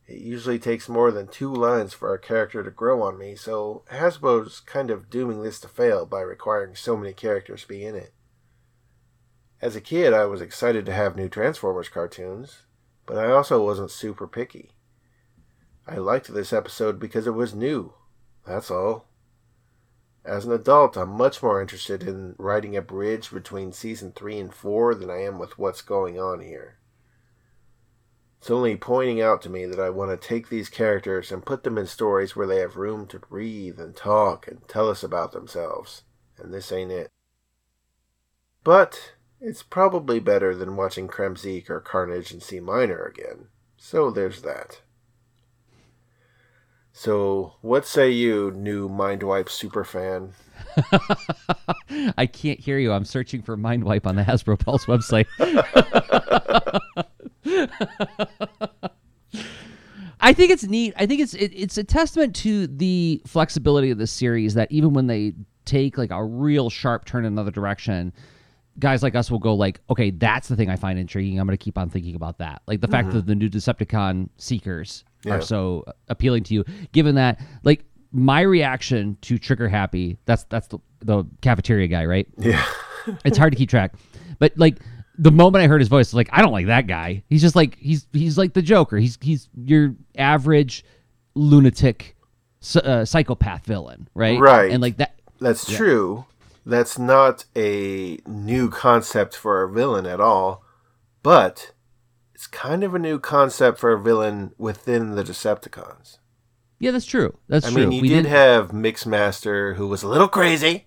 It usually takes more than two lines for a character to grow on me, so Hasbro's kind of dooming this to fail by requiring so many characters to be in it. As a kid, I was excited to have new Transformers cartoons, but I also wasn't super picky. I liked this episode because it was new. That's all. As an adult, I'm much more interested in writing a bridge between season 3 and 4 than I am with what's going on here. It's only pointing out to me that I want to take these characters and put them in stories where they have room to breathe and talk and tell us about themselves, and this ain't it. But it's probably better than watching Kremzeek or Carnage in C minor again, so there's that. So, what say you, new Mindwipe superfan? I can't hear you. I'm searching for Mindwipe on the Hasbro Pulse website. I think it's neat. I think it's it, it's a testament to the flexibility of the series that even when they take like a real sharp turn in another direction, guys like us will go like, okay, that's the thing I find intriguing. I'm going to keep on thinking about that. Like the fact Mhm. that the new Decepticon seekers Yeah. are so appealing to you, given that like my reaction to Trigger Happy, that's that's the, the cafeteria guy, right? Yeah. it's hard to keep track, but like the moment I heard his voice, like I don't like that guy. He's just like he's he's like the Joker. He's he's your average lunatic, uh, psychopath villain, right? Right. and like that. That's Yeah. true. That's not a new concept for a villain at all, but it's kind of a new concept for a villain within the Decepticons. Yeah, that's true. That's I true. mean, you We did didn't- have Mixmaster, who was a little crazy.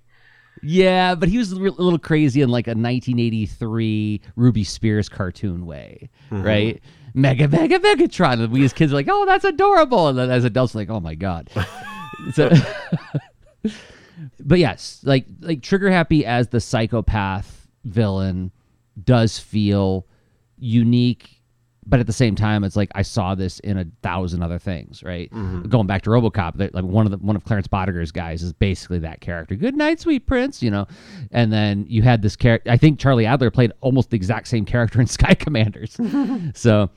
Yeah, but he was a little crazy in like a 1983 Ruby Spears cartoon way, Mhm. right? Mega, mega, Megatron. And we as kids are like, oh, that's adorable. And then as adults, like, oh my God. so, but yes, like like Trigger Happy as the psychopath villain does feel unique, but at the same time, it's like I saw this in a thousand other things, right? Mhm. Going back to RoboCop, like one of the one of Clarence Boddicker's guys is basically that character. Good night, sweet prince, you know. And then you had this character. I think Charlie Adler played almost the exact same character in Sky Commanders. so,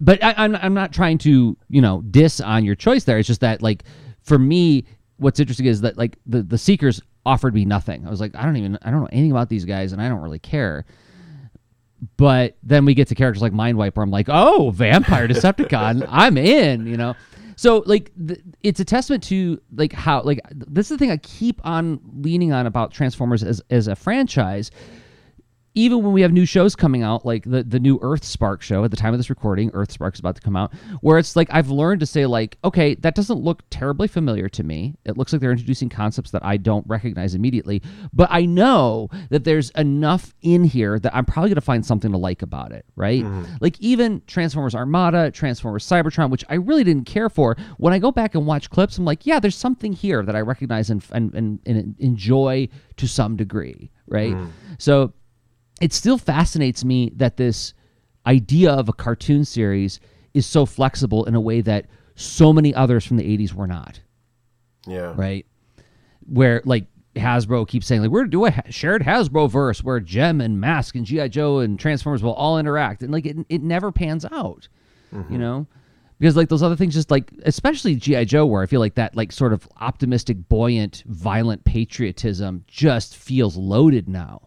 but I, I'm I'm not trying to you know diss on your choice there. It's just that like for me, what's interesting is that like the the Seekers offered me nothing. I was like, I don't even I don't know anything about these guys, and I don't really care. But then we get to characters like Mindwipe, where I'm like, oh, vampire Decepticon, I'm in, you know. So like, th- it's a testament to like how like this is the thing I keep on leaning on about Transformers as as a franchise. Even when we have new shows coming out, like the, the new Earth Spark show at the time of this recording, Earth Spark is about to come out, where it's like I've learned to say, like, okay, that doesn't look terribly familiar to me. It looks like they're introducing concepts that I don't recognize immediately, but I know that there's enough in here that I'm probably going to find something to like about it, right? Mm-hmm. Like even Transformers Armada, Transformers Cybertron, which I really didn't care for, when I go back and watch clips, I'm like, yeah, there's something here that I recognize and, and, and, and enjoy to some degree, right? Mm. So, it still fascinates me that this idea of a cartoon series is so flexible in a way that so many others from the 80s were not. Yeah. right? Where like hasbro keeps saying like we're gonna do a shared hasbro verse where Jem and mask and gi joe and transformers will all interact. And like it, it never pans out you mm-hmm. know? Because like those other things just like especially gi joe where i feel like that like sort of optimistic buoyant violent patriotism just feels loaded now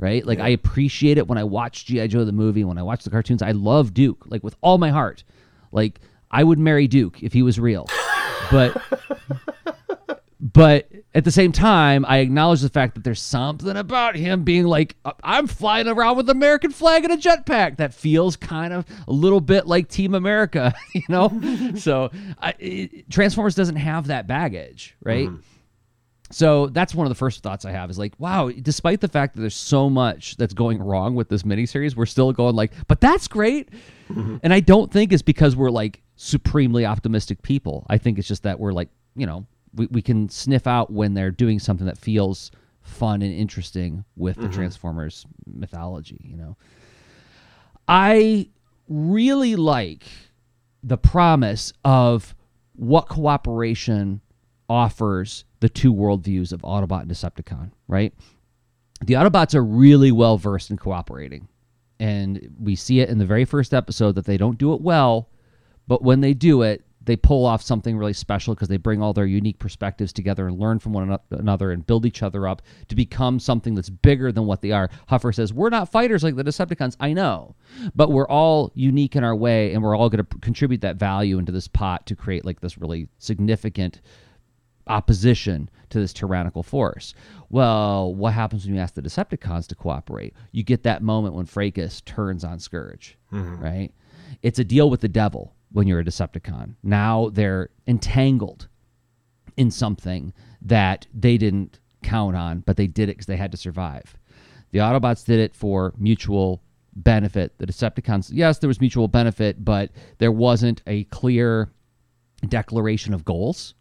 right? Like i appreciate it when i watch gi joe the movie when i watch the cartoons. I love duke like with all my heart. Like i would marry duke if he was real. But but at the same time, I acknowledge the fact that there's something about him being like, "Uh, I'm flying around with the American flag in a jetpack. That feels kind of a little bit like Team America, you know? so I, it, Transformers doesn't have that baggage, right? So that's one of the first thoughts I have is like, wow, despite the fact that there's so much that's going wrong with this miniseries, we're still going like, but that's great. And I don't think it's because we're like supremely optimistic people. I think it's just that we're like, you know, we, we can sniff out when they're doing something that feels fun and interesting with the Mhm. Transformers mythology, you know. I really like the promise of what cooperation offers the two worldviews of Autobot and Decepticon, right? The Autobots are really well versed in cooperating. And we see it in the very first episode that they don't do it well, but when they do it, they pull off something really special because they bring all their unique perspectives together and learn from one another and build each other up to become something that's bigger than what they are. Huffer says, We're not fighters like the Decepticons. I know, but we're all unique in our way and we're all going to contribute that value into this pot to create like this really significant opposition to this tyrannical force. Well, what happens when you ask the Decepticons to cooperate? You get that moment when Fracas turns on Scourge, Mhm. right? It's a deal with the devil when you're a Decepticon. Now they're entangled in something that they didn't count on, but they did it because they had to survive. The Autobots did it for mutual benefit. The Decepticons, yes, there was mutual benefit, but there wasn't a clear declaration of goals.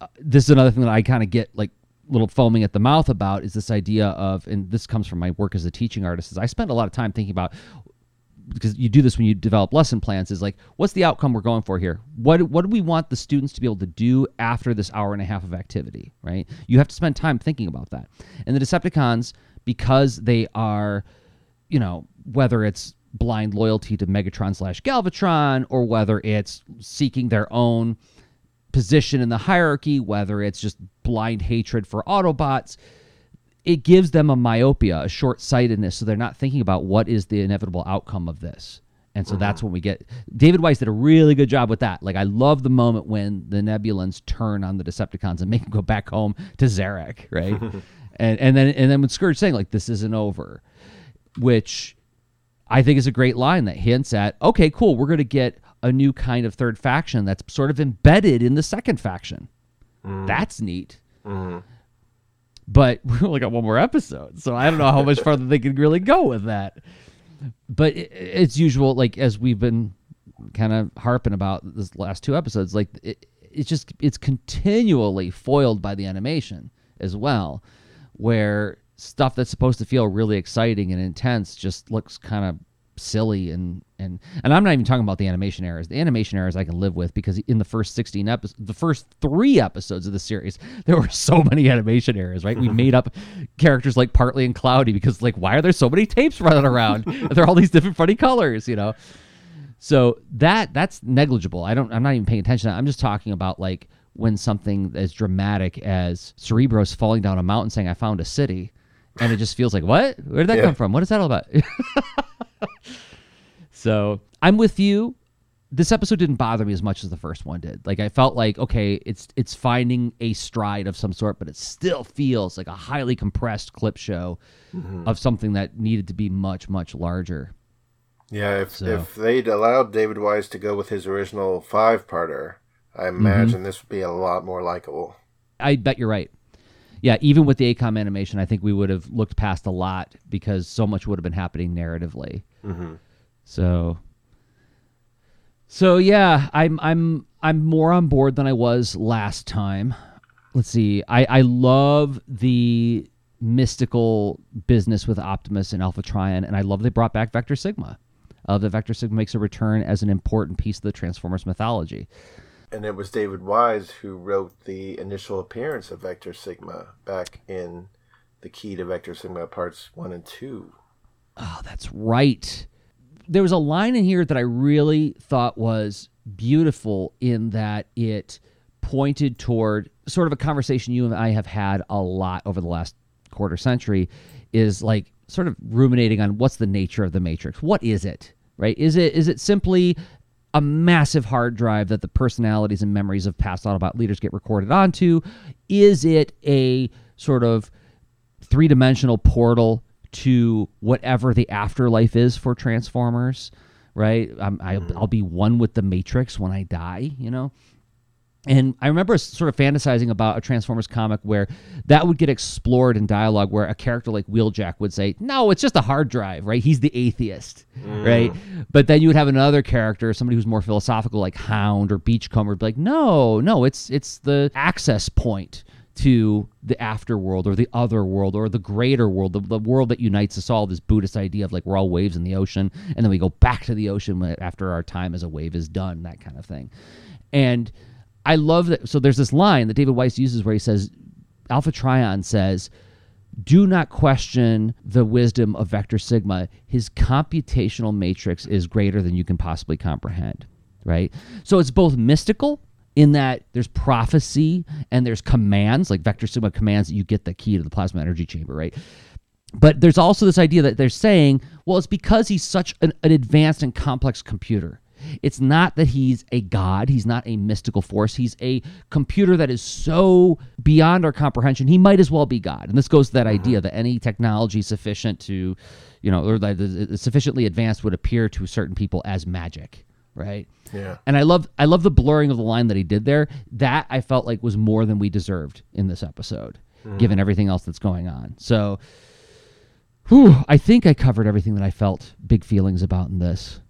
Uh, this is another thing that I kind of get like little foaming at the mouth about is this idea of, and this comes from my work as a teaching artist, is I spend a lot of time thinking about because you do this when you develop lesson plans is like what's the outcome we're going for here? What what do we want the students to be able to do after this hour and a half of activity right? You have to spend time thinking about that. And the decepticons because they are you know whether it's blind loyalty to megatron slash galvatron or whether it's seeking their own position in the hierarchy whether it's just blind hatred for autobots it gives them a myopia, a short sightedness, so they're not thinking about what is the inevitable outcome of this. And so that's mm-hmm. when we get David Wise did a really good job with that. Like I love the moment when the Nebulans turn on the Decepticons and make them go back home to Zarak, right? and and then and then when Scourge saying like this isn't over, which I think is a great line that hints at okay, cool, we're gonna get a new kind of third faction that's sort of embedded in the second faction. Mm. That's neat mm-hmm. but we only got one more episode, so I don't know how much farther they can really go with that. But it, it's usual, like as we've been kind of harping about this last two episodes, like it, it's just it's continually foiled by the animation as well, where stuff that's supposed to feel really exciting and intense just looks kind of silly and and and I'm not even talking about the animation errors. The animation errors I can live with because in the first 16 episodes, the first 3 episodes of the series, there were so many animation errors, right? We made up characters like Partly and Cloudy because like why are there so many tapes running around? They're all these different funny colors, you know. So that that's negligible. I don't I'm not even paying attention. I'm just talking about like when something as dramatic as Cerebros falling down a mountain saying I found a city and it just feels like what? Where did that Yeah. come from? What is that all about? So I'm with you. this episode didn't bother me as much as the first one did. Like I felt like okay, it's it's finding a stride of some sort, but it still feels like a highly compressed clip show Mhm. of something that needed to be much much larger. Yeah, if So- if they'd allowed David Wise to go with his original five parter, I Mm-hmm. imagine this would be a lot more likable. I bet you're right. Yeah, even with the AKOM animation, I think we would have looked past a lot because so much would have been happening narratively. Mhm. So, so yeah, I'm I'm I'm more on board than I was last time. Let's see. I I love the mystical business with Optimus and Alpha Trion, and I love they brought back Vector Sigma. Uh, the Vector Sigma makes a return as an important piece of the Transformers mythology. And it was David Wise who wrote the initial appearance of Vector Sigma back in the Key to Vector Sigma parts one and two. Oh, that's right. There was a line in here that I really thought was beautiful in that it pointed toward sort of a conversation you and I have had a lot over the last quarter century is like sort of ruminating on what's the nature of the matrix. What is it? Right? Is it is it simply a massive hard drive that the personalities and memories of past Autobot leaders get recorded onto? Is it a sort of three dimensional portal to whatever the afterlife is for Transformers, right? I'm, I, I'll be one with the Matrix when I die, you know? And I remember sort of fantasizing about a Transformers comic where that would get explored in dialogue, where a character like Wheeljack would say, No, it's just a hard drive, right? He's the atheist, mm. right? But then you would have another character, somebody who's more philosophical, like Hound or Beachcomber, be like, No, no, it's it's the access point to the afterworld or the other world or the greater world, the, the world that unites us all, this Buddhist idea of like we're all waves in the ocean, and then we go back to the ocean when- after our time as a wave is done, that kind of thing. And I love that. So there's this line that David Wise uses where he says, Alpha Trion says, do not question the wisdom of Vector Sigma. His computational matrix is greater than you can possibly comprehend, right? So it's both mystical in that there's prophecy and there's commands, like Vector Sigma commands that you get the key to the plasma energy chamber, right? But there's also this idea that they're saying, well, it's because he's such an, an advanced and complex computer. It's not that he's a god, he's not a mystical force, he's a computer that is so beyond our comprehension, he might as well be God. And this goes to that idea that any technology sufficient to, you know, or that is sufficiently advanced would appear to certain people as magic, right? Yeah. And I love I love the blurring of the line that he did there. That I felt like was more than we deserved in this episode, Mhm. given everything else that's going on. So whew, I think I covered everything that I felt big feelings about in this.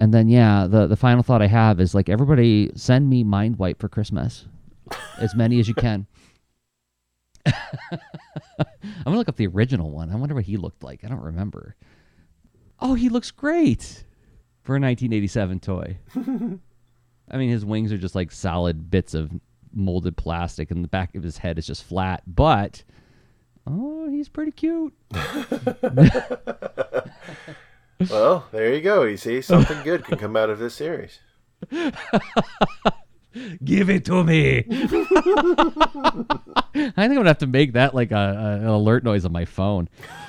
And then yeah, the the final thought I have is like everybody send me Mindwipe for Christmas. As many as you can. I'm gonna look up the original one. I wonder what he looked like. I don't remember. Oh, he looks great for a 1987 toy. I mean, his wings are just like solid bits of molded plastic, and the back of his head is just flat. But oh, he's pretty cute. Well, there you go. You see, something good can come out of this series. Give it to me. I think I'm gonna have to make that like a, a- an alert noise on my phone.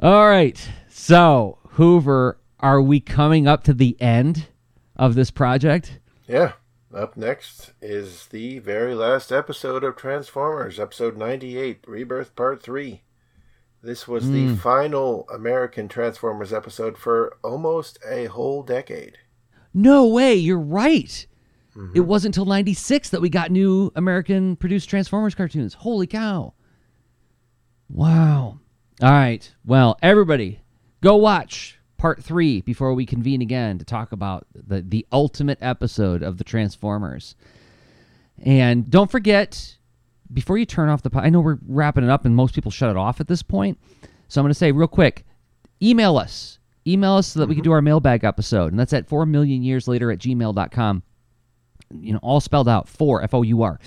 All right, so Hoover, are we coming up to the end of this project? Yeah. Up next is the very last episode of Transformers, episode 98, Rebirth Part 3. This was the Mm. final American Transformers episode for almost a whole decade. No way, you're right. It wasn't until 96 that we got new American produced Transformers cartoons. Holy cow. Wow. All right. Well, everybody, go watch part three before we convene again to talk about the, the ultimate episode of the Transformers. And don't forget, before you turn off the po- I know we're wrapping it up and most people shut it off at this point. So I'm going to say real quick email us. Email us so that we can mm-hmm. do our mailbag episode. And that's at 4 million years later at gmail.com. You know, all spelled out, 4, F O U R.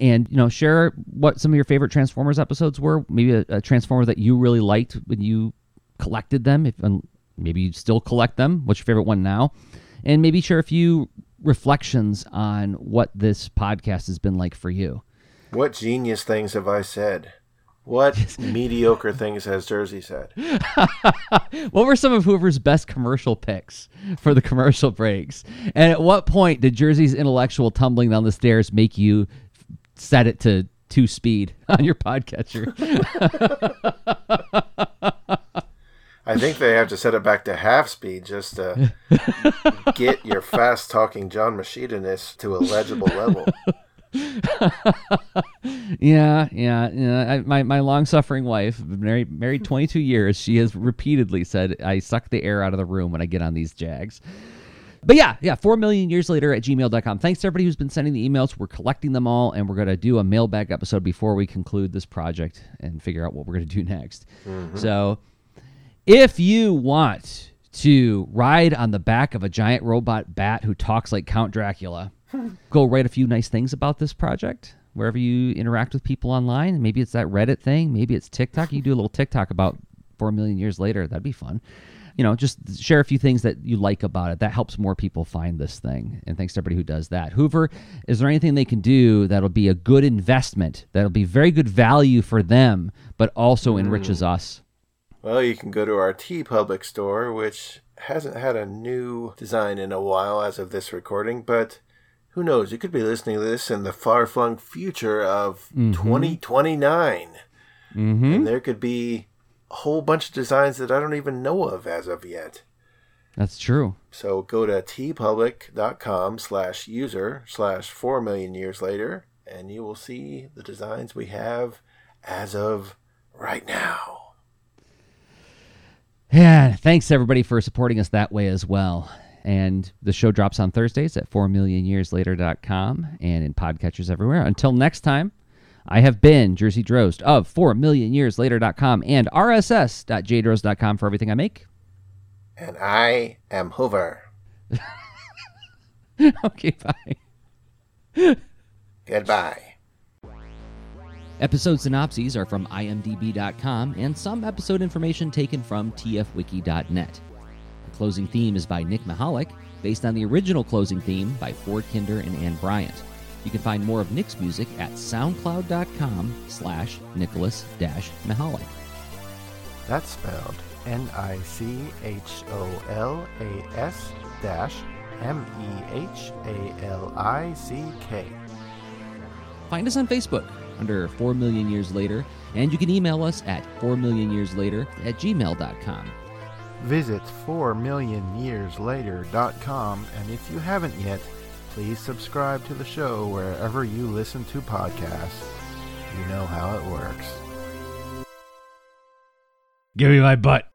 And, you know, share what some of your favorite Transformers episodes were. Maybe a, a Transformer that you really liked when you collected them. If and Maybe you still collect them. What's your favorite one now? And maybe share a few reflections on what this podcast has been like for you. What genius things have I said? What mediocre things has Jerzy said? what were some of Hoover's best commercial picks for the commercial breaks? And at what point did Jerzy's intellectual tumbling down the stairs make you set it to two speed on your podcatcher? I think they have to set it back to half speed just to get your fast talking John Moschitta to a legible level. yeah, yeah, yeah. I, my my long suffering wife, married married 22 years, she has repeatedly said I suck the air out of the room when I get on these jags. But yeah, yeah, 4 million years later at gmail.com. Thanks to everybody who's been sending the emails. We're collecting them all, and we're going to do a mailbag episode before we conclude this project and figure out what we're going to do next. Mm-hmm. So if you want to ride on the back of a giant robot bat who talks like Count Dracula, go write a few nice things about this project wherever you interact with people online. Maybe it's that Reddit thing, maybe it's TikTok. You do a little TikTok about 4 million years later. That'd be fun. You know, just share a few things that you like about it. That helps more people find this thing. And thanks to everybody who does that. Hoover, is there anything they can do that'll be a good investment, that'll be very good value for them, but also hmm. enriches us? Well, you can go to our TeePublic store, which hasn't had a new design in a while as of this recording, but who knows? You could be listening to this in the far flung future of Mhm. 2029. Mm-hmm. And there could be a whole bunch of designs that I don't even know of as of yet. That's true. So go to teepublic.com slash user slash 4 million years later, and you will see the designs we have as of right now. Yeah, thanks everybody for supporting us that way as well. And the show drops on Thursdays at 4millionyearslater.com and in podcatchers everywhere. Until next time, I have been Jerzy Drozd of 4millionyearslater.com and rss.jdrost.com for everything I make. And I am Hoover. okay, bye. Goodbye. Episode synopses are from imdb.com and some episode information taken from tfwiki.net. Closing theme is by Nick Mehalick, based on the original closing theme by Ford Kinder and Ann Bryant. You can find more of Nick's music at soundcloud.com slash Nicholas Mehalick. That's spelled N I C H O L A S dash M E H A L I C K. Find us on Facebook under 4 Million Years Later, and you can email us at 4 Million Years Later at gmail.com. Visit 4millionyearslater.com, and if you haven't yet, please subscribe to the show wherever you listen to podcasts. You know how it works. Give me my butt.